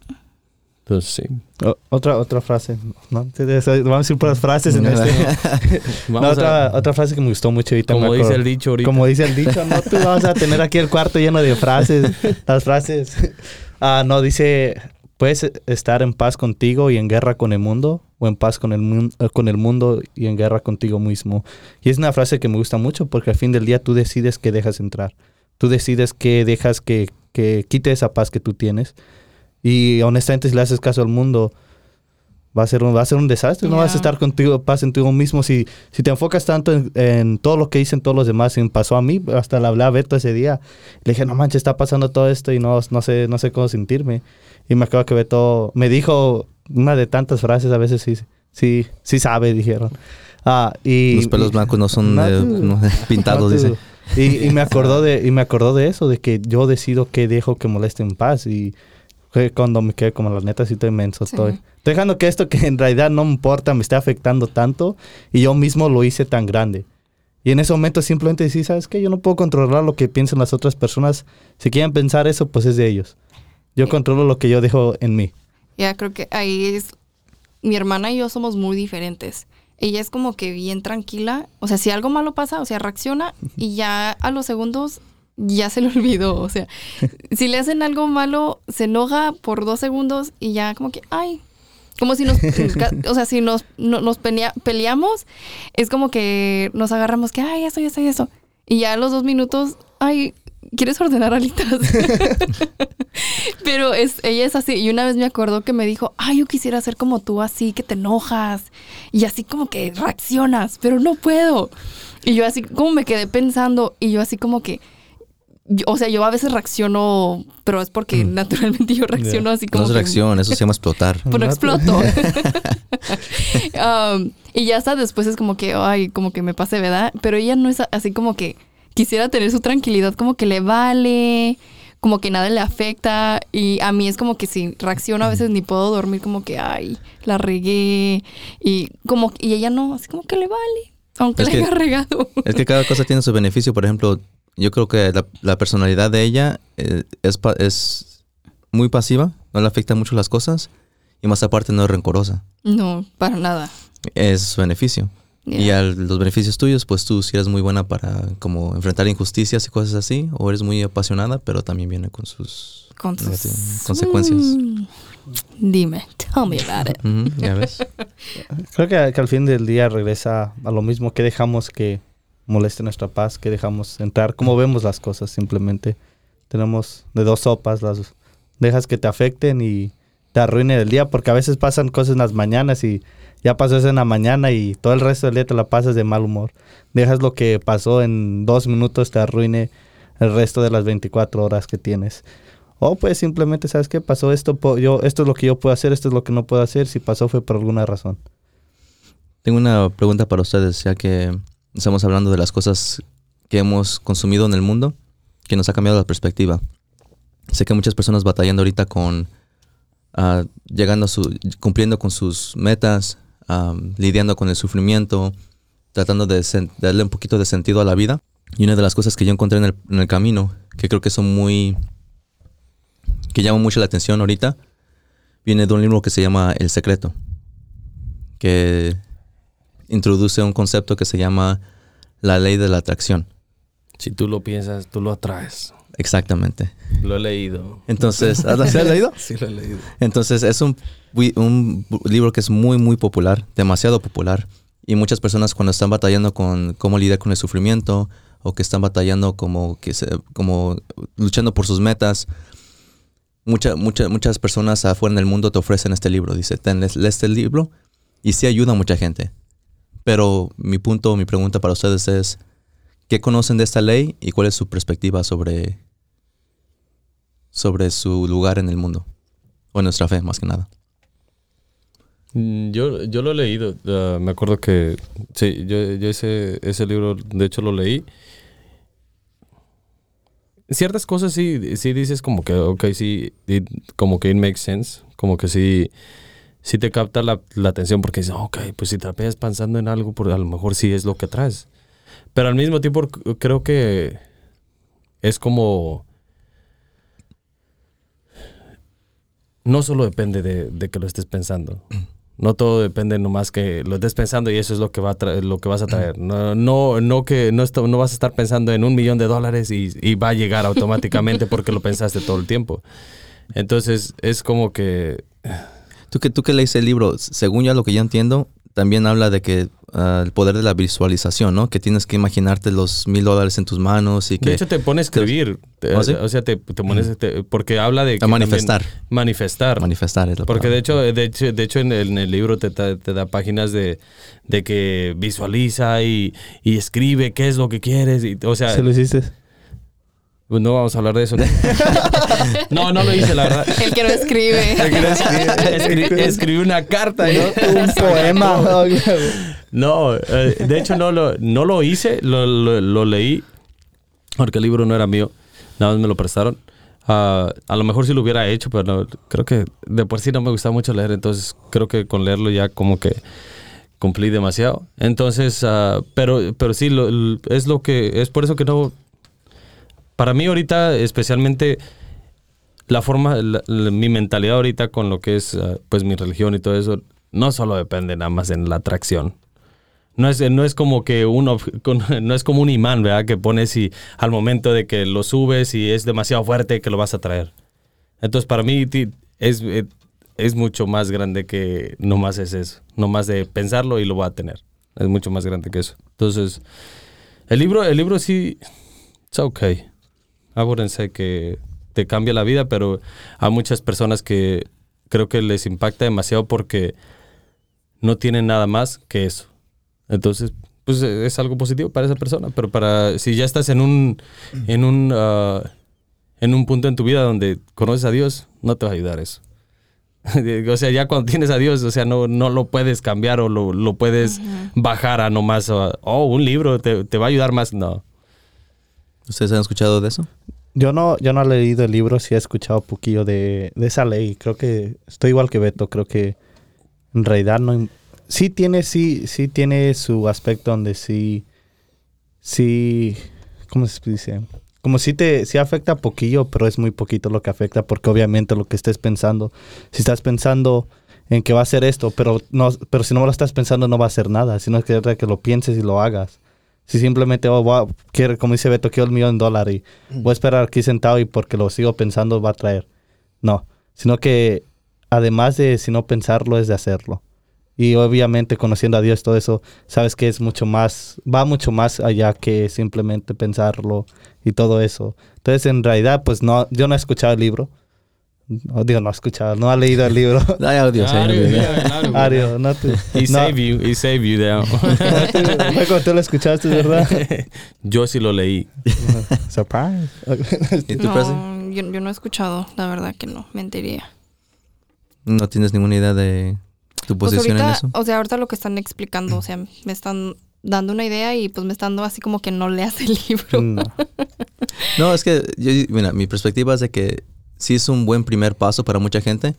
Entonces sí. O- otra, otra frase. ¿no? Vamos a decir puras frases en este. No, otra, a, otra frase que me gustó mucho ahorita. como dice el dicho ahorita. Como dice el dicho, no, tú vas a tener aquí el cuarto lleno de frases. Las frases. Ah, no, dice, puedes estar en paz contigo y en guerra con el mundo, en paz con el, eh, con el mundo y en guerra contigo mismo. Y es una frase que me gusta mucho porque al fin del día tú decides que dejas entrar. Tú decides que dejas que, que quite esa paz que tú tienes. Y honestamente, si le haces caso al mundo, va a ser un, va a ser un desastre. No vas a estar contigo, paz en ti mismo. Si, si te enfocas tanto en, en todo lo que dicen todos los demás, y pasó a mí, hasta le hablé a Beto ese día. Le dije, no manches, está pasando todo esto y no, no, sé, no sé cómo sentirme. Y me acuerdo que Beto me dijo una de tantas frases, a veces sí, sí, sí sabe, dijeron. Ah, y, Los pelos y- blancos no son No, eh, tú. no, pintados, no, tú. dice. Y, y me acordó de, y me acordó de eso, de que yo decido que dejo que moleste en paz. Y fue cuando me quedé como la neta, sí estoy inmenso, Sí. estoy. Estoy dejando que esto que en realidad no me importa me esté afectando tanto y yo mismo lo hice tan grande. Y en ese momento simplemente decís, ¿sabes qué? Yo no puedo controlar lo que piensan las otras personas. Si quieren pensar eso, pues es de ellos. Yo Sí. controlo lo que yo dejo en mí. Ya creo que ahí es. Mi hermana y yo somos muy diferentes. Ella es como que bien tranquila. O sea, si algo malo pasa, o sea, reacciona y ya a los segundos ya se le olvidó. O sea, si le hacen algo malo, se enoja por dos segundos y ya como que, ay. Como si nos, o sea, si nos, no- nos pelea- peleamos, es como que nos agarramos que, ay, esto y esto y esto. Y ya a los dos minutos, ay, ¿quieres ordenar alitas? Pero es, ella es así. Y una vez me acuerdo que me dijo, ay, yo quisiera ser como tú, así que te enojas. Y así como que reaccionas, pero no puedo. Y yo así como me quedé pensando, y yo así como que, yo- o sea, yo a veces reacciono, pero es porque naturalmente yo reacciono así como No es que- reacción, eso se llama explotar. pero exploto. Um, y ya hasta después es como que, ay, como que me pase, ¿verdad? Pero ella no es así como que quisiera tener su tranquilidad, como que le vale, como que nada le afecta. Y a mí es como que si reacciono a veces ni puedo dormir, como que, ay, la regué. Y como, y ella no, así como que le vale, aunque Es le que- haya regado. Es que cada cosa tiene su beneficio. Por ejemplo, yo creo que la, la personalidad de ella eh, es, es muy pasiva, no le afectan mucho las cosas y más aparte no es rencorosa. No, para nada. Es su beneficio. Y a los beneficios tuyos, pues tú si eres muy buena para como enfrentar injusticias y cosas así, o eres muy apasionada, pero también viene con sus Con sus negativas consecuencias. Mm. Dime, tell me about it. Ya ves. Creo que, que al fin del día regresa a lo mismo que dejamos que moleste nuestra paz, que dejamos entrar, como vemos las cosas simplemente. Tenemos de dos sopas, las dejas que te afecten y te arruinen el día, porque a veces pasan cosas en las mañanas y ya pasó eso en la mañana y todo el resto del día te la pasas de mal humor. Dejas lo que pasó en dos minutos te arruine el resto de las 24 horas que tienes. O pues simplemente, ¿sabes qué? Pasó esto, yo, esto es lo que yo puedo hacer, esto es lo que no puedo hacer. Si pasó fue por alguna razón. Tengo una pregunta para ustedes, ya que estamos hablando de las cosas que hemos consumido en el mundo, que nos ha cambiado la perspectiva. Sé que muchas personas batallando ahorita con ah, llegando a su, cumpliendo con sus metas, ah, lidiando con el sufrimiento, tratando de, de darle un poquito de sentido a la vida. Y una de las cosas que yo encontré en el, en el camino, que creo que son muy, que llaman mucho la atención ahorita, viene de un libro que se llama El Secreto, que introduce un concepto que se llama la ley de la atracción. Si tú lo piensas, tú lo atraes. Exactamente. Lo he leído. Entonces, ¿has ¿sí has leído? Sí, lo he leído. Entonces es un, un libro que es muy, muy popular, demasiado popular. Y muchas personas cuando están batallando con cómo lidiar con el sufrimiento o que están batallando como, que se- como luchando por sus metas, mucha, mucha- muchas personas afuera en el mundo te ofrecen este libro. Dice, ten, este libro y sí ayuda a mucha gente. Pero mi punto, mi pregunta para ustedes es, ¿qué conocen de esta ley y cuál es su perspectiva sobre, sobre su lugar en el mundo? O en nuestra fe, más que nada. Mm, Yo, yo lo he leído. ah, me acuerdo que. Sí, yo, yo ese, ese libro, de hecho, lo leí. Ciertas cosas sí, sí dices como que, ok, sí, como que it makes sense. Como que sí, sí te capta la, la atención porque dices, ok, pues si te pegas pensando en algo, pues a lo mejor sí es lo que traes. Pero al mismo tiempo creo que es como... No solo depende de, de que lo estés pensando. No todo depende nomás que lo estés pensando y eso es lo que va a traer- lo que vas a traer. No, no, no que no, esto- no vas a estar pensando en un millón de dólares y, y va a llegar automáticamente porque lo pensaste todo el tiempo. Entonces es como que Tú que, tú que leíste el libro, según yo lo que yo entiendo, también habla de que ah, el poder de la visualización, ¿no? Que tienes que imaginarte los mil dólares en tus manos y que... De hecho, te pone a escribir. Te- ¿Ah, sí? O sea, te, te pones. te- porque habla de. que manifestar. también- manifestar. manifestar es la Porque de hecho, de hecho, de hecho en, el, en el libro te da páginas de, de que visualiza y, y escribe qué es lo que quieres. Y, o sea, ¿Se lo hiciste? Pues no vamos a hablar de eso. no, no lo hice, la verdad. El que no escribe. Escri- escribí una carta. ¿no? Un poema. No, eh, de hecho no lo, no lo hice, lo, lo- lo leí porque el libro no era mío, nada más me lo prestaron. Ah, a lo mejor sí lo hubiera hecho, pero no, creo que de por sí no me gusta mucho leer, entonces creo que con leerlo ya como que cumplí demasiado. Entonces, ah, pero, pero sí, lo- es lo que, es por eso que no, para mí ahorita especialmente la forma, mi mentalidad ahorita con lo que es ah, pues mi religión y todo eso, no solo depende nada más en la atracción. No es, no es como que un ob- con- no es como un imán, ¿verdad? Que pones y al momento de que lo subes y es demasiado fuerte que lo vas a traer. Entonces para mí es, eh, es mucho más grande que nomás es eso. Nomás de pensarlo y lo voy a tener. Es mucho más grande que eso. Entonces, el libro, el libro sí, it's okay. Say que te cambia la vida, pero hay muchas personas que creo que les impacta demasiado porque no tienen nada más que eso. Entonces, pues eh, es algo positivo para esa persona, pero para si ya estás en un en un ah, en un punto en tu vida donde conoces a Dios, no te va a ayudar eso. o sea, ya cuando tienes a Dios, o sea, no, no lo puedes cambiar o lo, lo puedes bajar a nomás, ah, oh, un libro te, te va a ayudar más. No. ¿Ustedes han escuchado de eso? Yo no, yo no he leído el libro, sí he escuchado un poquillo de, de esa ley. Creo que estoy igual que Beto, creo que en realidad no... Sí tiene, sí, sí tiene su aspecto donde sí, sí, ¿cómo se dice? Como si te, sí afecta poquillo, pero es muy poquito lo que afecta, porque obviamente lo que estés pensando, si estás pensando en que va a ser esto, pero no, pero si no lo estás pensando no va a hacer nada, sino que, que lo pienses y lo hagas. Si simplemente, oh, a- quiero, como dice Beto, quiero el millón de dólares y voy a esperar aquí sentado y porque lo sigo pensando va a traer. No, sino que además de si no pensarlo es de hacerlo. Y obviamente conociendo a Dios todo eso, sabes que es mucho más, va mucho más allá que simplemente pensarlo y todo eso. Entonces en realidad pues no, yo no he escuchado el libro. Digo, no he escuchado, no he leído el libro. Ay, audio. Ario, no te... He no, save you, he save you down. Luego tú lo escuchaste, ¿verdad? Yo sí lo leí. Surprise. ¿Y tú? No, yo, yo no he escuchado, la verdad que no, mentiría. ¿No tienes ninguna idea de tu Pues posición ahorita, en eso? o sea, ahorita lo que están explicando, o sea, me están dando una idea y pues me están dando así como que no leas el libro. No. No, es que, yo, mira, mi perspectiva es de que sí es un buen primer paso para mucha gente,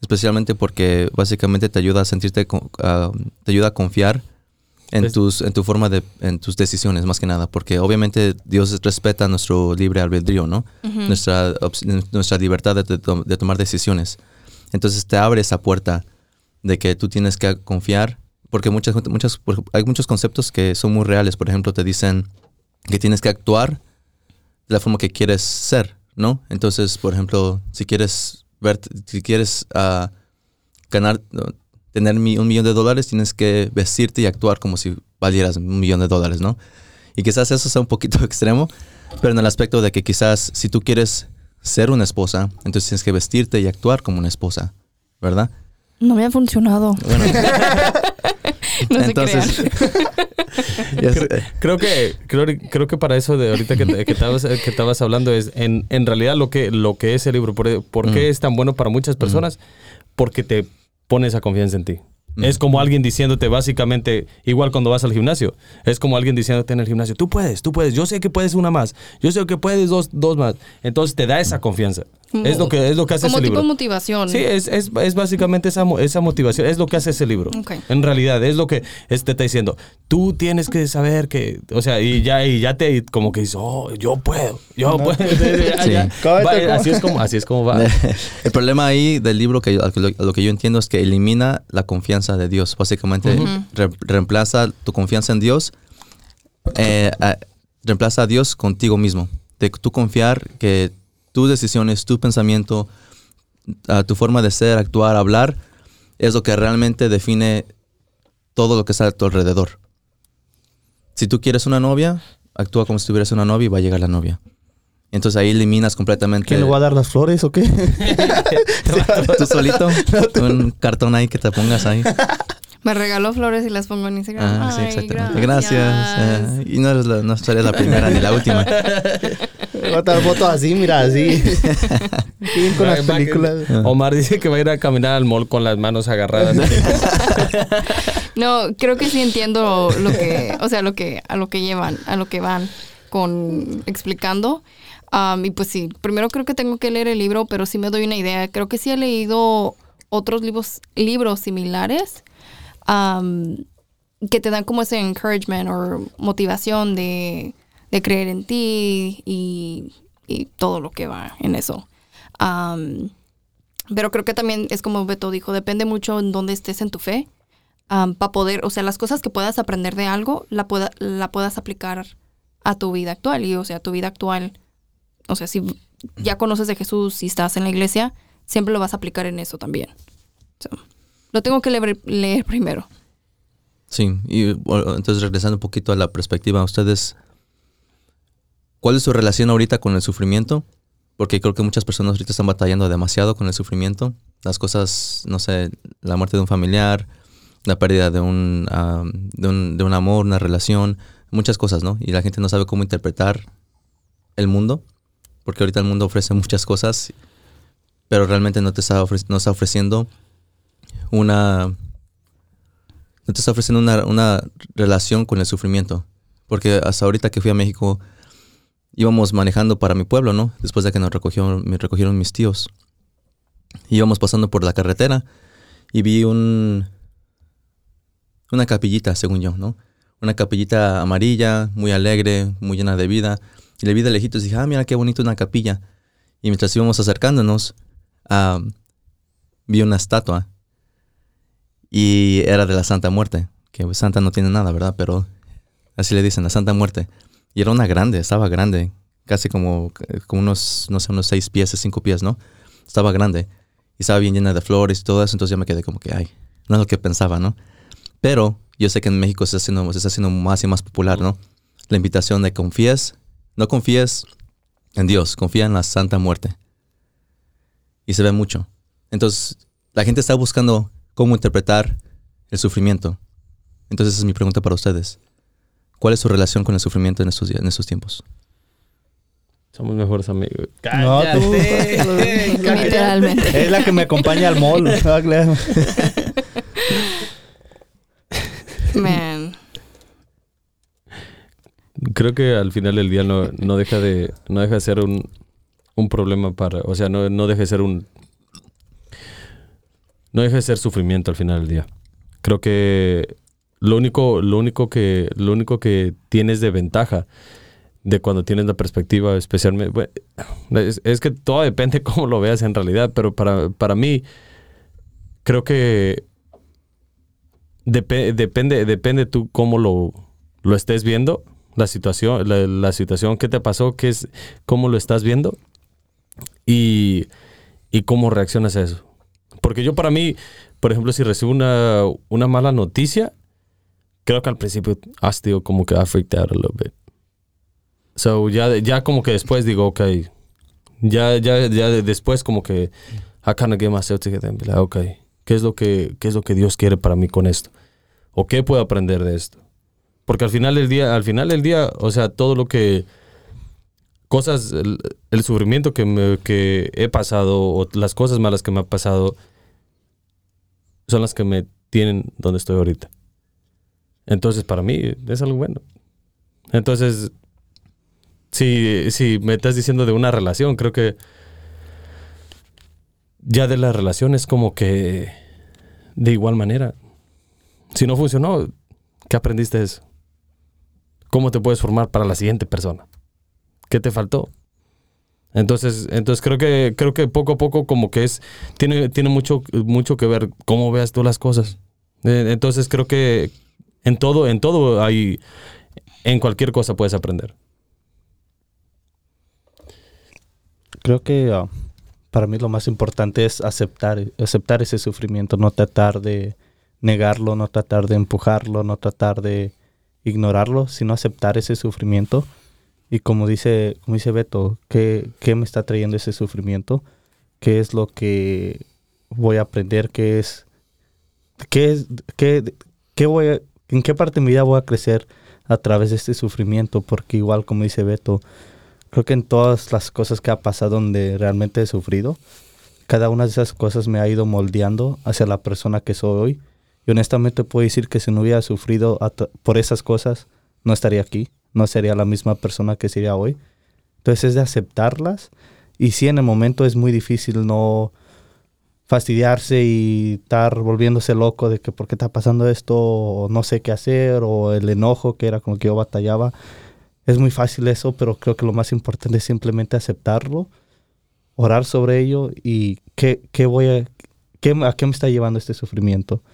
especialmente porque básicamente te ayuda a sentirte, te ayuda a confiar en Es- tus, en tu forma de, en tus decisiones más que nada, porque obviamente Dios respeta nuestro libre albedrío, ¿no? Nuestra, nuestra libertad de, de to- de tomar decisiones. Entonces te abre esa puerta de que tú tienes que confiar, porque muchas, muchas, hay muchos conceptos que son muy reales. Por ejemplo, te dicen que tienes que actuar de la forma que quieres ser, ¿no? Entonces, por ejemplo, si quieres ver, si quieres ah, ganar, tener un millón de dólares, tienes que vestirte y actuar como si valieras un millón de dólares, ¿no? Y quizás eso sea un poquito extremo, pero en el aspecto de que quizás si tú quieres ser una esposa, entonces tienes que vestirte y actuar como una esposa, ¿verdad? No me ha funcionado. Bueno, No se entonces... crean. Ya sé. Creo que, creo, creo que para eso de ahorita que, que, estabas, que estabas hablando es en, en realidad lo que, lo que es el libro. ¿Por, por qué Mm. es tan bueno para muchas personas? Porque te pone esa confianza en ti. Mm. Es como alguien diciéndote básicamente, igual cuando vas al gimnasio, es como alguien diciéndote en el gimnasio, tú puedes, tú puedes, yo sé que puedes una más, yo sé que puedes dos, dos más. Entonces te da esa confianza. Es lo que, es lo que hace Como ese tipo libro. motivación. Sí, es, es, es básicamente esa, esa motivación, es lo que hace ese libro. Ok. En realidad, es lo que este está diciendo. Tú tienes que saber que, o sea, y ya, y ya te, como que dices, oh, yo puedo, yo puedo. Ya, Sí. Va, así, es como, así es como va. El problema ahí del libro, que yo- lo, lo que yo entiendo, es que elimina la confianza de Dios. Básicamente, re- reemplaza tu confianza en Dios, eh, a- reemplaza a Dios contigo mismo. De tú confiar que tus decisiones, tu pensamiento, tu forma de ser, actuar, hablar, es lo que realmente define todo lo que está a tu alrededor. Si tú quieres una novia, actúa como si tuvieras una novia y va a llegar la novia. Entonces ahí eliminas completamente. ¿Quién le va a dar las flores o qué? ¿Tú solito? Un cartón ahí que te pongas ahí. Me regaló flores y las pongo en Instagram. Ah, sí, Ay, exactamente. Gracias. Eh, y no eres la, no serías la primera ni la última. Va a estar fotos así, mira, así. Bien con las películas. Omar dice que va a ir a caminar al mall con las manos agarradas. No, creo que sí entiendo lo que, o sea, lo que, a lo que llevan, a lo que van con explicando. Am, y pues sí, primero creo que tengo que leer el libro, pero sí me doy una idea. Creo que sí he leído otros libros, libros similares am, que te dan como ese encouragement o motivación de, de creer en ti y, y todo lo que va en eso. Pero creo que también es como Beto dijo, depende mucho en dónde estés en tu fe para poder, o sea, las cosas que puedas aprender de algo, la, pueda, la puedas aplicar a tu vida actual. Y, o sea, tu vida actual, o sea, si ya conoces de Jesús y estás en la iglesia, siempre lo vas a aplicar en eso también. Lo tengo que leer, primero. Sí, y entonces regresando un poquito a la perspectiva, ustedes, ¿cuál es su relación ahorita con el sufrimiento? Porque creo que muchas personas ahorita están batallando demasiado con el sufrimiento. Las cosas, no sé, la muerte de un familiar, la pérdida de un, de un, de un amor, una relación, muchas cosas, ¿no? Y la gente no sabe cómo interpretar el mundo, porque ahorita el mundo ofrece muchas cosas, pero realmente no te está, está ofreciendo una, no te está ofreciendo una, una relación con el sufrimiento. Porque hasta ahorita que fui a México, íbamos manejando para mi pueblo, ¿no? Después de que nos recogieron, me recogieron mis tíos. Íbamos pasando por la carretera y vi un, una capillita, según yo, ¿no? Una capillita amarilla, muy alegre, muy llena de vida. Y le vi de lejitos y dije, ah, mira qué bonito una capilla. Y mientras íbamos acercándonos, ah, vi una estatua. Y era de la Santa Muerte. Que Santa no tiene nada, ¿verdad? Pero así le dicen, la Santa Muerte. Y era una grande, estaba grande. Casi como, como unos, no sé, unos seis pies, cinco pies, ¿no? Estaba grande. Y estaba bien llena de flores y todo eso. Entonces yo me quedé como que, ay, no es lo que pensaba, ¿no? Pero yo sé que en México se está haciendo, se está haciendo más y más popular, ¿no? La invitación de confíes, no confíes en Dios, confía en la Santa Muerte. Y se ve mucho. Entonces, la gente está buscando cómo interpretar el sufrimiento. Entonces, esa es mi pregunta para ustedes. ¿Cuál es su relación con el sufrimiento en estos, días, en estos tiempos? Somos mejores amigos. No, tú. Literalmente. Es la que me acompaña al mall. Claro. Man. Creo que al final del día no, no deja de no deja de ser un, un problema para, o sea, no, no deja de ser un no deja de ser sufrimiento al final del día. Creo que lo único lo único que lo único que tienes de ventaja de cuando tienes la perspectiva especialmente bueno, es, es que todo depende cómo lo veas en realidad, pero para, para mí creo que Depe- depende, depende tú cómo lo, lo estés viendo, la situación, la, la situación que te pasó, qué es, cómo lo estás viendo y, y cómo reaccionas a eso. Porque yo para mí, por ejemplo, si recibo una, una mala noticia, creo que al principio ha sido como que I freaked out a little bit. So ya, ya como que después digo, ok, ya, ya, ya de- después como que I kind of get myself together and be like, ok, ¿qué es lo que, qué es lo que Dios quiere para mí con esto? ¿O qué puedo aprender de esto? Porque al final del día, al final del día, o sea, todo lo que cosas, el, el sufrimiento que, me- que he pasado o las cosas malas que me han pasado son las que me tienen donde estoy ahorita. Entonces, para mí es algo bueno. Entonces, si, si me estás diciendo de una relación, creo que ya de la relación es como que de igual manera. Si no funcionó, ¿qué aprendiste de eso? ¿Cómo te puedes formar para la siguiente persona? ¿Qué te faltó? Entonces, entonces creo que creo que poco a poco como que es tiene tiene mucho mucho que ver cómo veas tú las cosas. Eh, Entonces creo que en todo en todo hay en cualquier cosa puedes aprender. Creo que ah, para mí lo más importante es aceptar, aceptar ese sufrimiento, no tratar de negarlo, no tratar de empujarlo, no tratar de ignorarlo, sino aceptar ese sufrimiento. Y como dice, como dice Beto, ¿qué, ¿qué me está trayendo ese sufrimiento? ¿Qué es lo que voy a aprender? ¿Qué es, qué es, qué, qué voy a- en qué parte de mi vida voy a crecer a través de este sufrimiento? Porque igual como dice Beto, creo que en todas las cosas que ha pasado donde realmente he sufrido, cada una de esas cosas me ha ido moldeando hacia la persona que soy hoy. Y honestamente puedo decir que si no hubiera sufrido por esas cosas, no estaría aquí, no sería la misma persona que sería hoy. Entonces es de aceptarlas. Y sí, en el momento es muy difícil no fastidiarse y estar volviéndose loco de que por qué está pasando esto, no sé qué hacer, o el enojo que era con el que yo batallaba. Es muy fácil eso, pero creo que lo más importante es simplemente aceptarlo, orar sobre ello y qué, qué voy a, qué, a qué me está llevando este sufrimiento.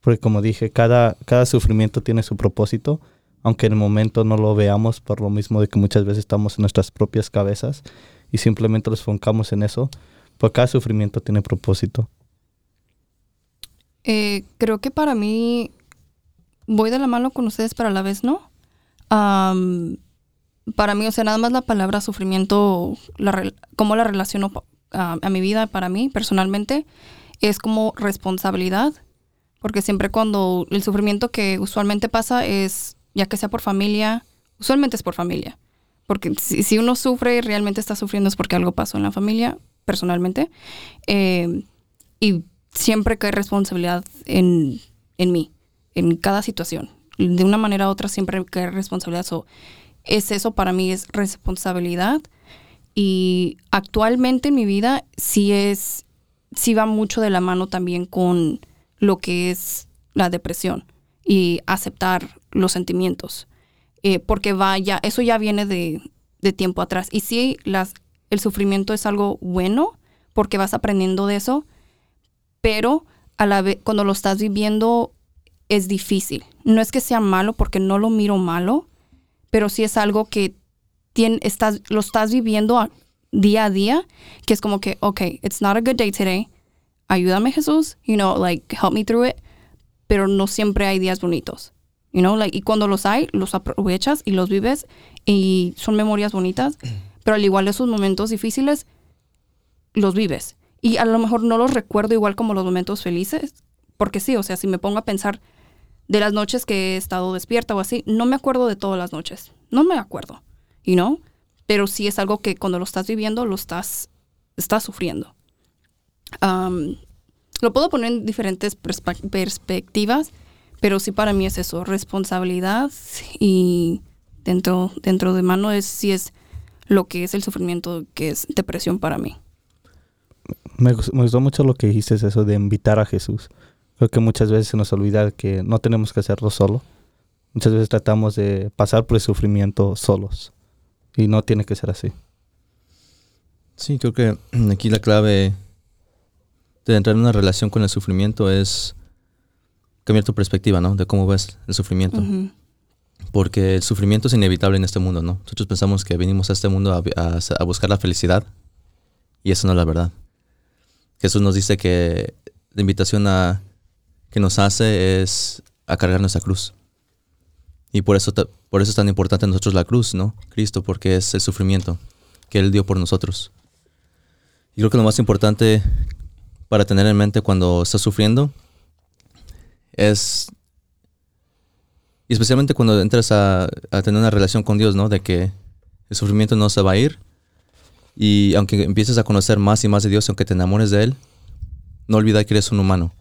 Porque como dije, cada, cada sufrimiento tiene su propósito, aunque en el momento no lo veamos por lo mismo de que muchas veces estamos en nuestras propias cabezas y simplemente nos enfocamos en eso, pues cada sufrimiento tiene propósito. Eh, creo que para mí voy de la mano con ustedes, pero a la vez no. Para mí, o sea, nada más la palabra sufrimiento, la, cómo la relaciono a mi vida, para mí personalmente, es como responsabilidad. Porque siempre cuando el sufrimiento que usualmente pasa es, ya que sea por familia, usualmente es por familia. Porque si, uno sufre, realmente está sufriendo es porque algo pasó en la familia, personalmente. Eh, y siempre cae responsabilidad en, en mí, en cada situación. De una manera u otra siempre cae responsabilidad. So, es eso para mí, es responsabilidad. Y actualmente en mi vida sí es, sí va mucho de la mano también con lo que es la depresión y aceptar los sentimientos. Eh, porque va ya, eso ya viene de, de tiempo atrás. Y sí, las, el sufrimiento es algo bueno porque vas aprendiendo de eso, pero a la vez cuando lo estás viviendo es difícil. No es que sea malo porque no lo miro malo, pero sí es algo que estás, lo estás viviendo día a día, que es como que, ok, it's not a good day today. Ayúdame Jesús, you know, like help me through it, pero no siempre hay días bonitos. You know, like, y cuando los hay, los aprovechas y los vives y son memorias bonitas, pero al igual esos momentos difíciles los vives. Y a lo mejor no los recuerdo igual como los momentos felices, porque sí, o sea, si me pongo a pensar de las noches que he estado despierta o así, no me acuerdo de todas las noches. No me acuerdo, you know? Pero sí es algo que cuando lo estás viviendo, lo estás, estás sufriendo. Lo puedo poner en diferentes perspe- perspectivas, pero sí para mí es eso, responsabilidad y dentro, dentro de mano es sí es lo que es el sufrimiento, que es depresión para mí. Me, gus- me gustó mucho lo que dijiste, eso de invitar a Jesús. Creo que muchas veces se nos olvida que no tenemos que hacerlo solo. Muchas veces tratamos de pasar por el sufrimiento solos. Y no tiene que ser así. Sí, creo que aquí la clave de entrar en una relación con el sufrimiento es cambiar tu perspectiva, ¿no? De cómo ves el sufrimiento. Ujú. Porque el sufrimiento es inevitable en este mundo, ¿no? Nosotros pensamos que venimos a este mundo a, a- a buscar la felicidad y eso no es la verdad. Jesús nos dice que la invitación a, que nos hace es a cargar nuestra cruz. Y por eso, por eso es tan importante a nosotros la cruz, ¿no? Cristo, porque es el sufrimiento que Él dio por nosotros. Y creo que lo más importante para tener en mente cuando estás sufriendo es y especialmente cuando entras a, a tener una relación con Dios, ¿no? De que el sufrimiento no se va a ir. Y aunque empieces a conocer más y más de Dios, aunque te enamores de Él, no olvida que eres un humano.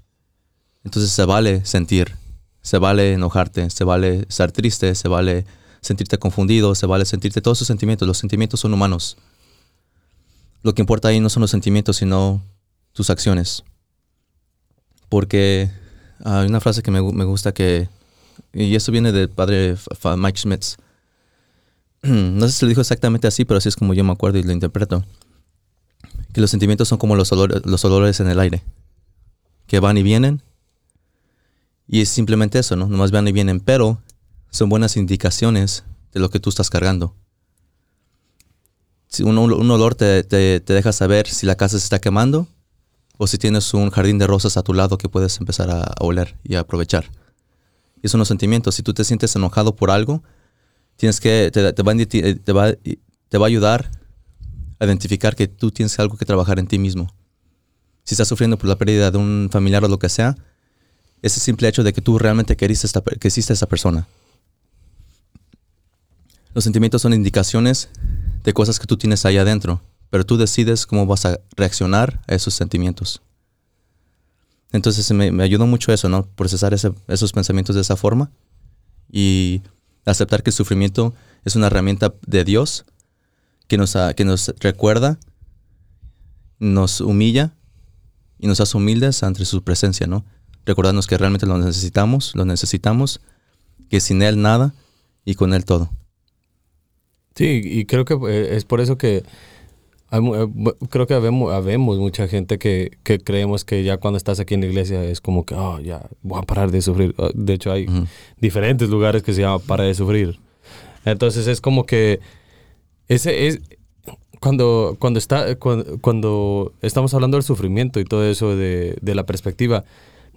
Entonces se vale sentir, se vale enojarte, se vale estar triste, se vale sentirte confundido, se vale sentirte todos esos sentimientos. Los sentimientos son humanos. Lo que importa ahí no son los sentimientos, sino tus acciones. Porque hay una frase que me, me gusta que, y esto viene del padre Mike Schmitz. No sé si lo dijo exactamente así, pero así es como yo me acuerdo y lo interpreto. Que los sentimientos son como los olores, los olores en el aire, que van y vienen. Y es simplemente eso, ¿no? Nomás van y vienen, pero son buenas indicaciones de lo que tú estás cargando. Si un, un olor te, te- te deja saber si la casa se está quemando o si tienes un jardín de rosas a tu lado que puedes empezar a, a oler y aprovechar. Y son los sentimientos. Si tú te sientes enojado por algo, tienes que, te, te va, a indi- te va- a ayudar a identificar que tú tienes algo que trabajar en ti mismo. Si estás sufriendo por la pérdida de un familiar o lo que sea, ese simple hecho de que tú realmente queriste que esa persona. Los sentimientos son indicaciones de cosas que tú tienes ahí adentro, pero tú decides cómo vas a reaccionar a esos sentimientos. Entonces me, me ayudó mucho eso, ¿no? Procesar esos pensamientos de esa forma y aceptar que el sufrimiento es una herramienta de Dios que nos, que nos recuerda, nos humilla y nos hace humildes ante su presencia, ¿no? Recordarnos que realmente lo necesitamos, lo necesitamos, que sin Él nada y con Él todo. Sí, y creo que eh, es por eso que hay eh, creo que habemos, habemos mucha gente que, que creemos que ya cuando estás aquí en la iglesia es como que, oh, ya, voy a parar de sufrir. Ah, De hecho, hay Ujú. diferentes lugares que se llama para de sufrir. Entonces es como que ese es cuando cuando está cuando, cuando estamos hablando del sufrimiento y todo eso de, de la perspectiva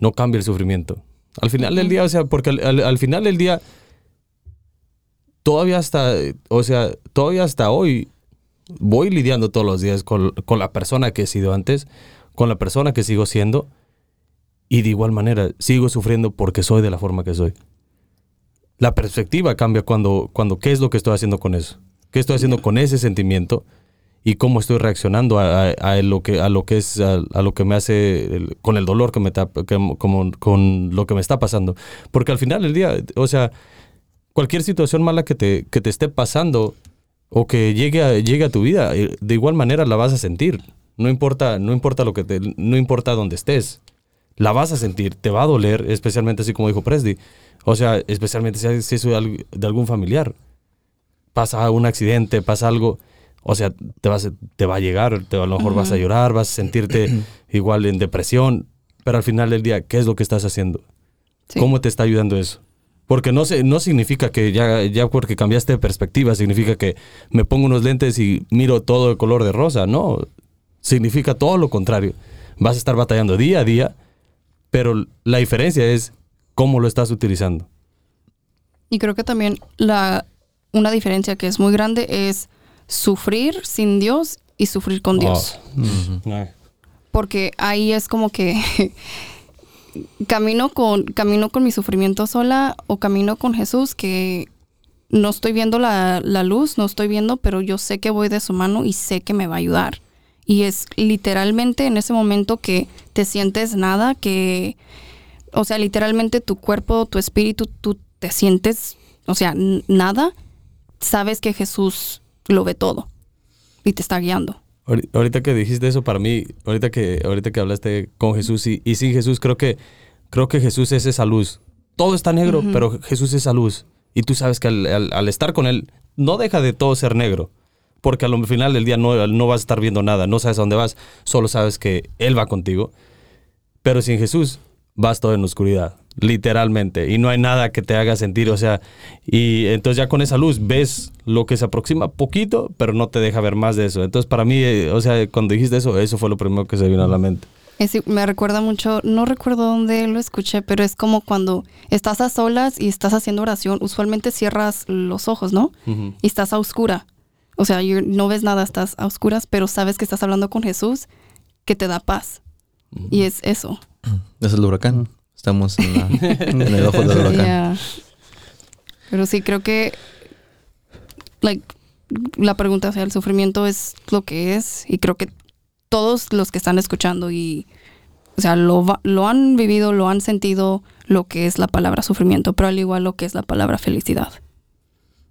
no cambia el sufrimiento. Al final del día, o sea, porque al, al- al final del día todavía hasta o sea, todavía hasta hoy voy lidiando todos los días con, con la persona que he sido antes, con la persona que sigo siendo y de igual manera sigo sufriendo porque soy de la forma que soy la perspectiva cambia cuando, cuando qué es lo que estoy haciendo con eso. ¿Qué estoy haciendo con ese sentimiento? Y cómo estoy reaccionando a, lo, que, a lo que es, a, lo que me hace, con el dolor que me está, con lo que me está pasando. Porque al final del día, o sea, cualquier situación mala que te, que te esté pasando o que llegue a, llegue a tu vida, eh, de igual manera la vas a sentir. No importa, no importa lo que te, no importa dónde estés la vas a sentir, te va a doler, especialmente así como dijo Presdy. O sea, especialmente si, si es de al- de algún familiar. Pasa un accidente, pasa algo, o sea, te, vas, te va a llegar, te, a lo mejor vas a llorar, vas a sentirte igual en depresión, pero al final del día, ¿qué es lo que estás haciendo? Sí. ¿Cómo te está ayudando eso? Porque no, se, no significa que ya, ya porque cambiaste de perspectiva, significa que me pongo unos lentes y miro todo de color de rosa. No, significa todo lo contrario. Vas a estar batallando día a día, pero la diferencia es cómo lo estás utilizando. Y creo que también la, una diferencia que es muy grande es sufrir sin Dios y sufrir con Dios. Oh. Porque ahí es como que camino con, camino con mi sufrimiento sola o camino con Jesús que no estoy viendo la, la luz, no estoy viendo, pero yo sé que voy de su mano y sé que me va a ayudar. Y es literalmente en ese momento que te sientes nada, que, o sea, literalmente tu cuerpo, tu espíritu, tú te sientes, o sea, nada, sabes que Jesús lo ve todo y te está guiando. Ahori- Ahorita que dijiste eso para mí, ahorita que, ahorita que hablaste con Jesús y, y sin Jesús, creo que, creo que Jesús es esa luz. Todo está negro, pero Jesús es esa luz. Y tú sabes que al, al- al estar con Él, no deja de todo ser negro. Porque al final del día no, no vas a estar viendo nada, no sabes a dónde vas, solo sabes que Él va contigo. Pero sin Jesús vas todo en oscuridad, literalmente. Y no hay nada que te haga sentir, o sea, y entonces ya con esa luz ves lo que se aproxima poquito, pero no te deja ver más de eso. Entonces para mí, eh, o sea, cuando dijiste eso, eso fue lo primero que se vino a la mente. Es me recuerda mucho, no recuerdo dónde lo escuché, pero es como cuando estás a solas y estás haciendo oración, usualmente cierras los ojos, ¿no? Y estás a oscura. O sea, you- no ves nada, estás a oscuras, pero sabes que estás hablando con Jesús, que te da paz. Y es eso. Es el huracán. Estamos en, la- en el ojo del huracán. Yeah. Pero sí, creo que like, la pregunta, sea, el sufrimiento es lo que es y creo que todos los que están escuchando y, o sea, lo, va- lo han vivido, lo han sentido lo que es la palabra sufrimiento, pero al igual lo que es la palabra felicidad.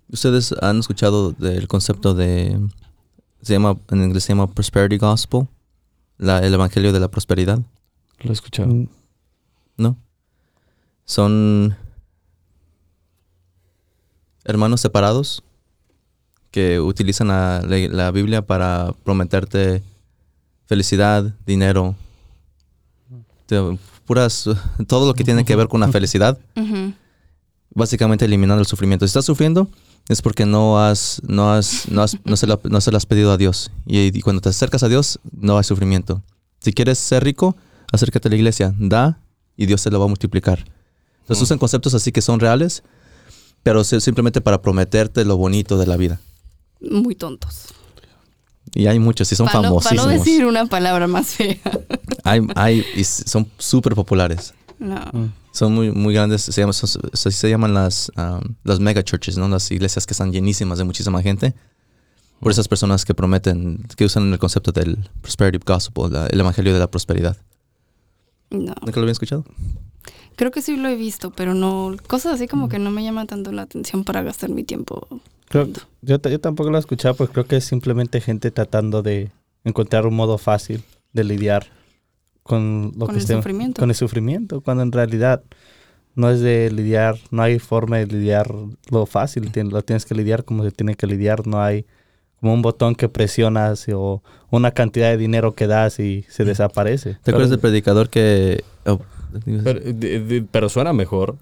¿Ustedes han escuchado del concepto de... Se llama, en inglés se llama Prosperity Gospel? la- el Evangelio de la Prosperidad? Lo he escuchado. ¿No? Son hermanos separados que utilizan la, la- la Biblia para prometerte felicidad, dinero, te- puras, todo lo que tiene que ver con la felicidad, básicamente eliminando el sufrimiento. Si estás sufriendo es porque no has, no has, no has, no se, lo, no se lo has pedido a Dios. Y, y cuando te acercas a Dios, no hay sufrimiento. Si quieres ser rico, acércate a la iglesia, da y Dios te lo va a multiplicar. Entonces Mm. usan conceptos así que son reales, pero si- simplemente para prometerte lo bonito de la vida. Muy tontos. Y hay muchos, y son Para no, famosísimos. no decir una palabra más fea. Hay, hay, y son súper populares. No. mm. Son muy, muy grandes, se llaman, son- así se llaman las, um, las mega churches, ¿no? Las iglesias que están llenísimas de muchísima gente. Por esas personas que prometen, que usan el concepto del prosperity gospel, la- el evangelio de la prosperidad. No. ¿Nunca lo habían escuchado? Creo que sí lo he visto, pero no. Cosas así como que no me llaman tanto la atención para gastar mi tiempo. Creo- yo, ta- yo tampoco lo he escuchado, porque creo que es simplemente gente tratando de encontrar un modo fácil de lidiar con lo Con que el esté- sufrimiento. Con el sufrimiento, cuando en realidad no es de lidiar, no hay forma de lidiar lo fácil, lo tienes que lidiar como se tiene que lidiar, no hay como un botón que presionas o una cantidad de dinero que das y se desaparece. ¿Te acuerdas del predicador que... oh, Pero, de- de- pero suena mejor.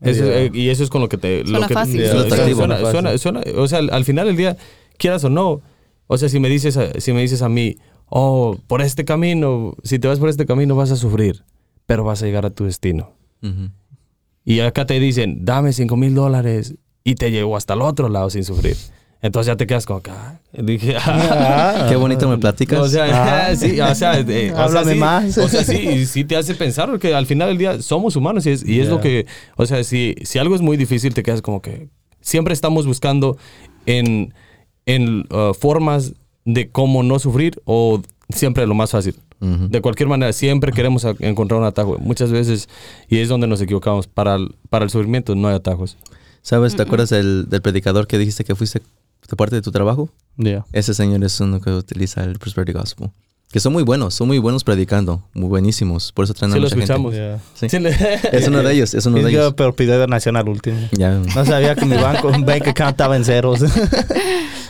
Eso- Yeah. eh, y eso es con lo que te... Suena lo que, fácil. Yeah, suena- suena- suena- suena- o sea, al, al final del día, quieras o no, o sea, si me dices a, si me dices a mí, oh, por este camino, si te vas por este camino vas a sufrir, pero vas a llegar a tu destino. Y acá te dicen, dame cinco mil dólares y te llevo hasta el otro lado sin sufrir. Entonces ya te quedas como acá. Dije, ah, Qué bonito me platicas. o sea, Ah. sí, o sea, eh, o sea, Háblame sí, más. O sea, sí, y sí te hace pensar porque al final del día somos humanos y es, y es lo que, o sea, si, si algo es muy difícil te quedas como que siempre estamos buscando en, en uh, formas de cómo no sufrir o siempre lo más fácil. De cualquier manera, siempre queremos encontrar un atajo. Muchas veces, y es donde nos equivocamos, para el, para el sufrimiento no hay atajos. ¿Sabes? ¿Te acuerdas del, del predicador que dijiste que fuiste de parte de tu trabajo? Yeah. Ese señor es uno que utiliza el prosperity gospel. Que son muy buenos, son muy buenos predicando, muy buenísimos. Por eso traen a Sí lo mucha gente. escuchamos. Yeah. Sí. Sí, le- Es uno de ellos, es uno de Y yo, ellos. pero pidió donación al último. Ya. No sabía que mi banco, bank account estaba en ceros.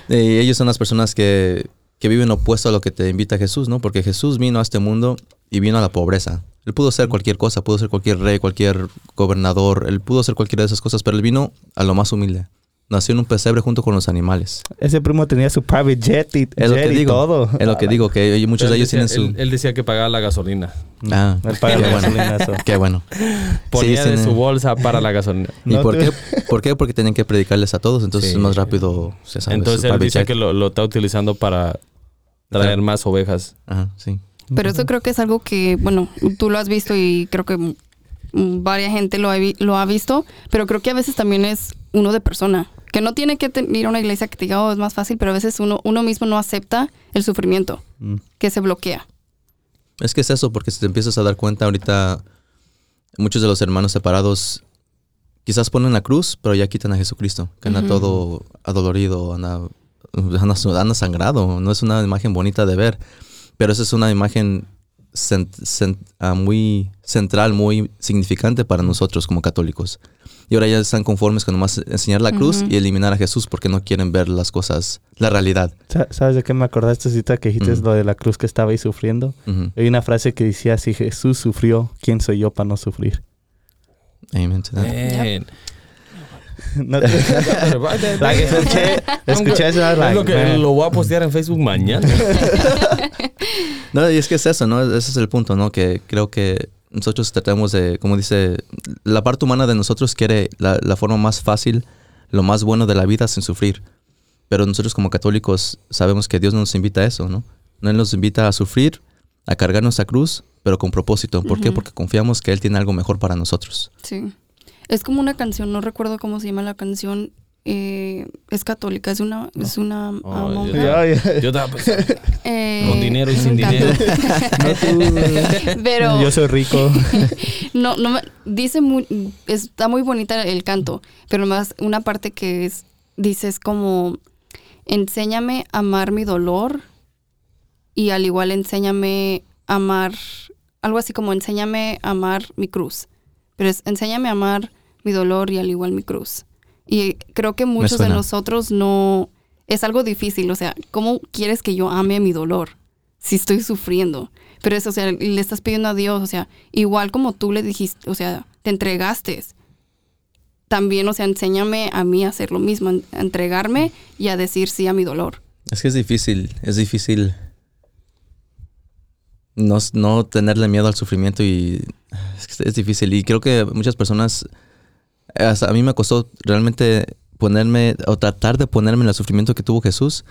Y ellos son las personas que, que viven opuesto a lo que te invita Jesús, ¿no? Porque Jesús vino a este mundo y vino a la pobreza. Él pudo ser cualquier cosa, pudo ser cualquier rey, cualquier gobernador, él pudo ser cualquiera de esas cosas, pero él vino a lo más humilde. Nació en un pesebre junto con los animales. Ese primo tenía su private jet y, Es lo jet que y digo. todo. Es lo que digo, que muchos Él de ellos decía- tienen su... él, él decía que pagaba la gasolina. Ah, El paga qué la bueno. gasolina, eso. Qué bueno. Ponía Sí, de su bolsa para la gasolina. ¿Y No por qué? ¿Por qué? Porque tienen que predicarles a todos, entonces Sí. es más rápido. se sabe, Entonces su él dice jet. que lo, lo está utilizando para traer más ovejas. Ajá, sí. Pero eso creo que es algo que, bueno, tú lo has visto y creo que varias gente lo ha, vi- lo ha visto, pero creo que a veces también es uno de persona. Que no tiene que ir a una iglesia que te diga, oh, es más fácil, pero a veces uno, uno mismo no acepta el sufrimiento, Mm. que se bloquea. Es que es eso, porque si te empiezas a dar cuenta ahorita, muchos de los hermanos separados quizás ponen la cruz, pero ya quitan a Jesucristo, que anda todo adolorido, anda, anda, anda sangrado. No es una imagen bonita de ver, pero esa es una imagen cent- cent- ah, muy central, muy significante para nosotros como católicos. Y ahora ya están conformes con nomás enseñar la cruz y eliminar a Jesús porque no quieren ver las cosas, la realidad. Sa- ¿Sabes de qué me acordaste, cita que dijiste Ujú. lo de la cruz que estaba ahí sufriendo? Hay una frase que decía, si Jesús sufrió, ¿quién soy yo para no sufrir? Amen to that. Man. No te- like, escuché, escuché eso, was Es like, lo que man. lo voy a postear en Facebook mañana. No, y es que es eso, ¿no? Ese es el punto, ¿no? Que creo que nosotros tratamos de, como dice, la parte humana de nosotros quiere la, la forma más fácil, lo más bueno de la vida sin sufrir. Pero nosotros como católicos sabemos que Dios no nos invita a eso, ¿no? No Él nos invita a sufrir, a cargar nuestra cruz, pero con propósito. ¿Por qué? Ujú. Porque confiamos que Él tiene algo mejor para nosotros. Sí. Es como una canción, no recuerdo cómo se llama la canción. eh, es católica, es una, es una ah, Oh, monja. Ya. Yo estaba pensando, Eh, con dinero y sin un canto. dinero. Pero Yo soy rico. no, no me- dice muy, está muy bonita el canto, pero más una parte que es, dices como, enséñame a amar mi dolor y al igual enséñame amar, algo así como enséñame a amar mi cruz. Pero es enséñame a amar mi dolor y al igual mi cruz. Y creo que muchos de nosotros no, es algo difícil, o sea, ¿cómo quieres que yo ame mi dolor si estoy sufriendo? Pero eso, o sea, le estás pidiendo a Dios, o sea, igual como tú le dijiste, o sea, te entregaste. También, o sea, enséñame a mí a hacer lo mismo, a entregarme y a decir sí a mi dolor. Es que es difícil, es difícil no, no tenerle miedo al sufrimiento y es, difícil. Y creo que muchas personas, a mí me costó realmente ponerme o tratar de ponerme en el sufrimiento que tuvo Jesús,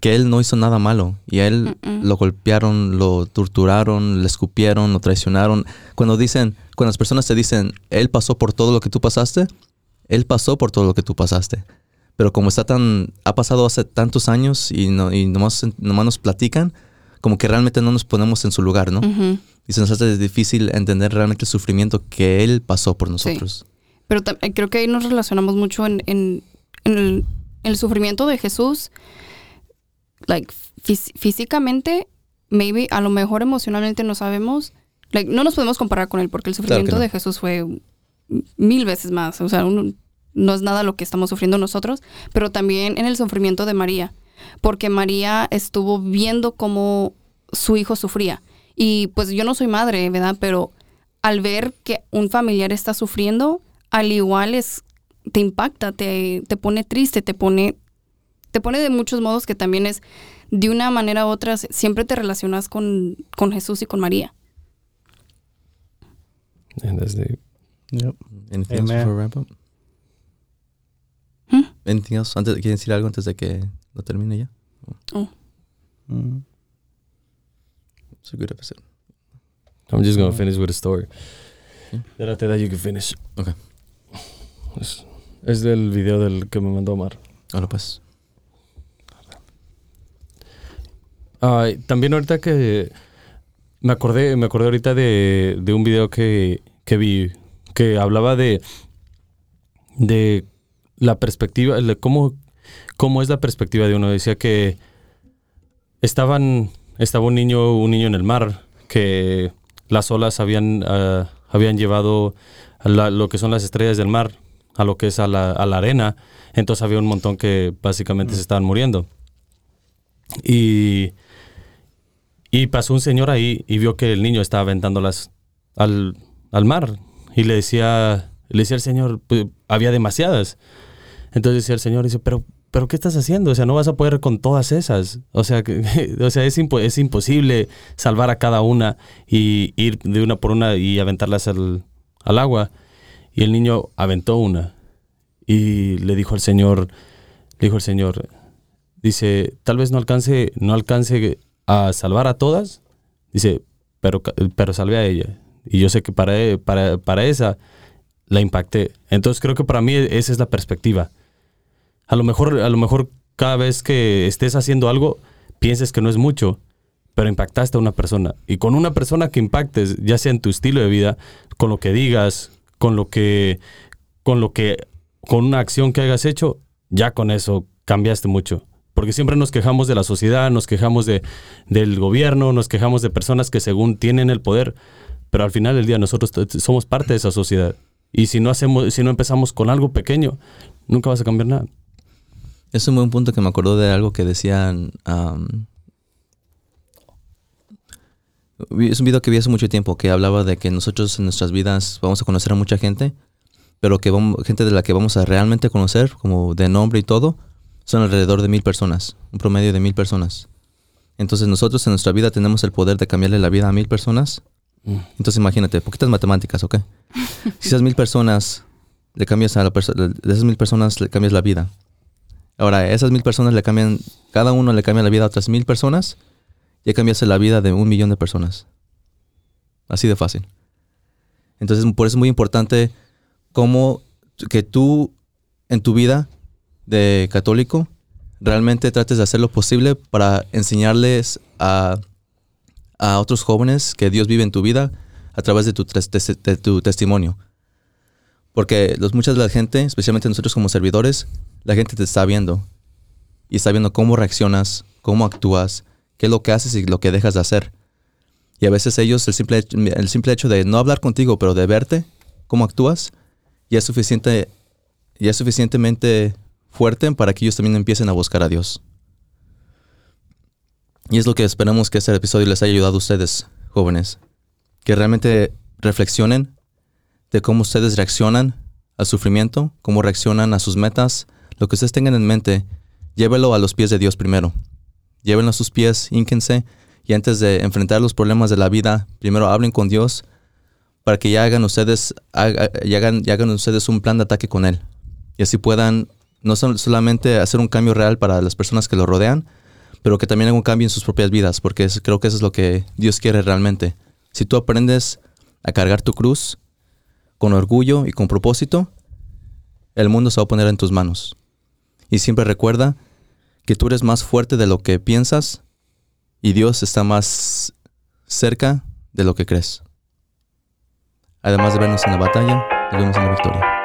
que él no hizo nada malo y a él lo golpearon, lo torturaron, le escupieron, lo traicionaron. Cuando dicen, cuando las personas te dicen, él pasó por todo lo que tú pasaste, él pasó por todo lo que tú pasaste. Pero como está tan, ha pasado hace tantos años y, no, y nomás, nomás nos platican, como que realmente no nos ponemos en su lugar, ¿no? Ujú. Y se nos hace difícil entender realmente el sufrimiento que él pasó por nosotros. Pero eh, creo que ahí nos relacionamos mucho en, en- en el, el sufrimiento de Jesús. Like, fís- físicamente, maybe, a lo mejor emocionalmente no sabemos. Like, no nos podemos comparar con él porque el Claro sufrimiento no. de Jesús fue mil veces más. O sea, no es nada lo que estamos sufriendo nosotros, pero también en el sufrimiento de María. Porque María estuvo viendo cómo su hijo sufría. Y pues yo no soy madre, ¿verdad? Pero al ver que un familiar está sufriendo, al igual es, te impacta, te, te pone triste, te pone, te pone de muchos modos que también es, de una manera u otra, siempre te relacionas con, con Jesús y con María. And that's the- Yep. Anything else Amen. before we wrap up? ¿Mm? Anything else? Antes, ¿Quieren decir algo antes de que lo termine ya? Mm. It's a good episode. I'm just gonna finish with a story. Sí. Then after that you can finish. Ok. Es, es del video del que me mandó Omar. Hola pues. Ah, también ahorita que me acordé, me acordé ahorita de, de un video que, que vi que hablaba de de la perspectiva, de cómo, cómo es la perspectiva de uno. Decía que estaban, estaba un niño, un niño en el mar, que las olas habían, ah, habían llevado la- lo que son las estrellas del mar a lo que es a la, a la arena. Entonces había un montón que básicamente se estaban muriendo. Y, y pasó un señor ahí y vio que el niño estaba aventándolas al, al mar. Y le decía, le decía al señor, pues, había demasiadas. Entonces decía el señor, dice, pero, pero ¿qué estás haciendo? O sea, no vas a poder con todas esas. O sea, que, o sea es, impo- es imposible salvar a cada una y ir de una por una y aventarlas al, al agua. Y el niño aventó una y le dijo al señor, le dijo el señor, dice, tal vez no alcance, no alcance a salvar a todas, dice, pero, pero salvé a ella. Y yo sé que para, e- para, para esa la impacté. Entonces creo que para mí esa es la perspectiva. A lo mejor, a lo mejor cada vez que estés haciendo algo, pienses que no es mucho, pero impactaste a una persona. Y con una persona que impactes, ya sea en tu estilo de vida, con lo que digas, con lo que, con lo que, con una acción que hayas hecho, ya con eso cambiaste mucho. Porque siempre nos quejamos de la sociedad, nos quejamos de, del gobierno, nos quejamos de personas que según tienen el poder, pero al final del día nosotros somos parte de esa sociedad. Y si no hacemos, si no empezamos con algo pequeño, nunca vas a cambiar nada. Es un buen punto que me acordó de algo que decían. Es un video que vi hace mucho tiempo que hablaba de que nosotros en nuestras vidas vamos a conocer a mucha gente, pero que vamos, gente de la que vamos a realmente conocer, como de nombre y todo, son alrededor de mil personas, un promedio de mil personas. Entonces nosotros en nuestra vida tenemos el poder de cambiarle la vida a mil personas. Mm. Entonces imagínate, poquitas matemáticas, ¿ok? Si esas mil personas le cambias a la persona, de esas mil personas le cambias la vida. Ahora, esas mil personas le cambian, cada uno le cambia la vida a otras mil personas, ya cambiaste la vida de un millón de personas. Así de fácil. Entonces, por eso es muy importante cómo que tú en tu vida de católico realmente trates de hacer lo posible para enseñarles a, a otros jóvenes que Dios vive en tu vida a través de tu, tu testimonio. Porque los, muchas de la gente, especialmente nosotros como servidores, la gente te está viendo y está viendo cómo reaccionas, cómo actúas, qué es lo que haces y lo que dejas de hacer. Y a veces ellos, el simple, el simple hecho de no hablar contigo, pero de verte, cómo actúas, ya es suficiente, ya es suficientemente fuerte para que ellos también empiecen a buscar a Dios. Y es lo que esperamos que este episodio les haya ayudado a ustedes, jóvenes. Que realmente reflexionen de cómo ustedes reaccionan al sufrimiento, cómo reaccionan a sus metas. Lo que ustedes tengan en mente, llévelo a los pies de Dios primero. Llévenlo a sus pies, ínquense y antes de enfrentar los problemas de la vida, primero hablen con Dios para que ya hagan ustedes, hagan, ya hagan ustedes un plan de ataque con Él. Y así puedan no solamente hacer un cambio real para las personas que lo rodean, pero que también hagan un cambio en sus propias vidas, porque creo que eso es lo que Dios quiere realmente. Si tú aprendes a cargar tu cruz con orgullo y con propósito, el mundo se va a poner en tus manos. Y siempre recuerda que tú eres más fuerte de lo que piensas y Dios está más cerca de lo que crees. Además de vernos en la batalla, nos vemos en la victoria.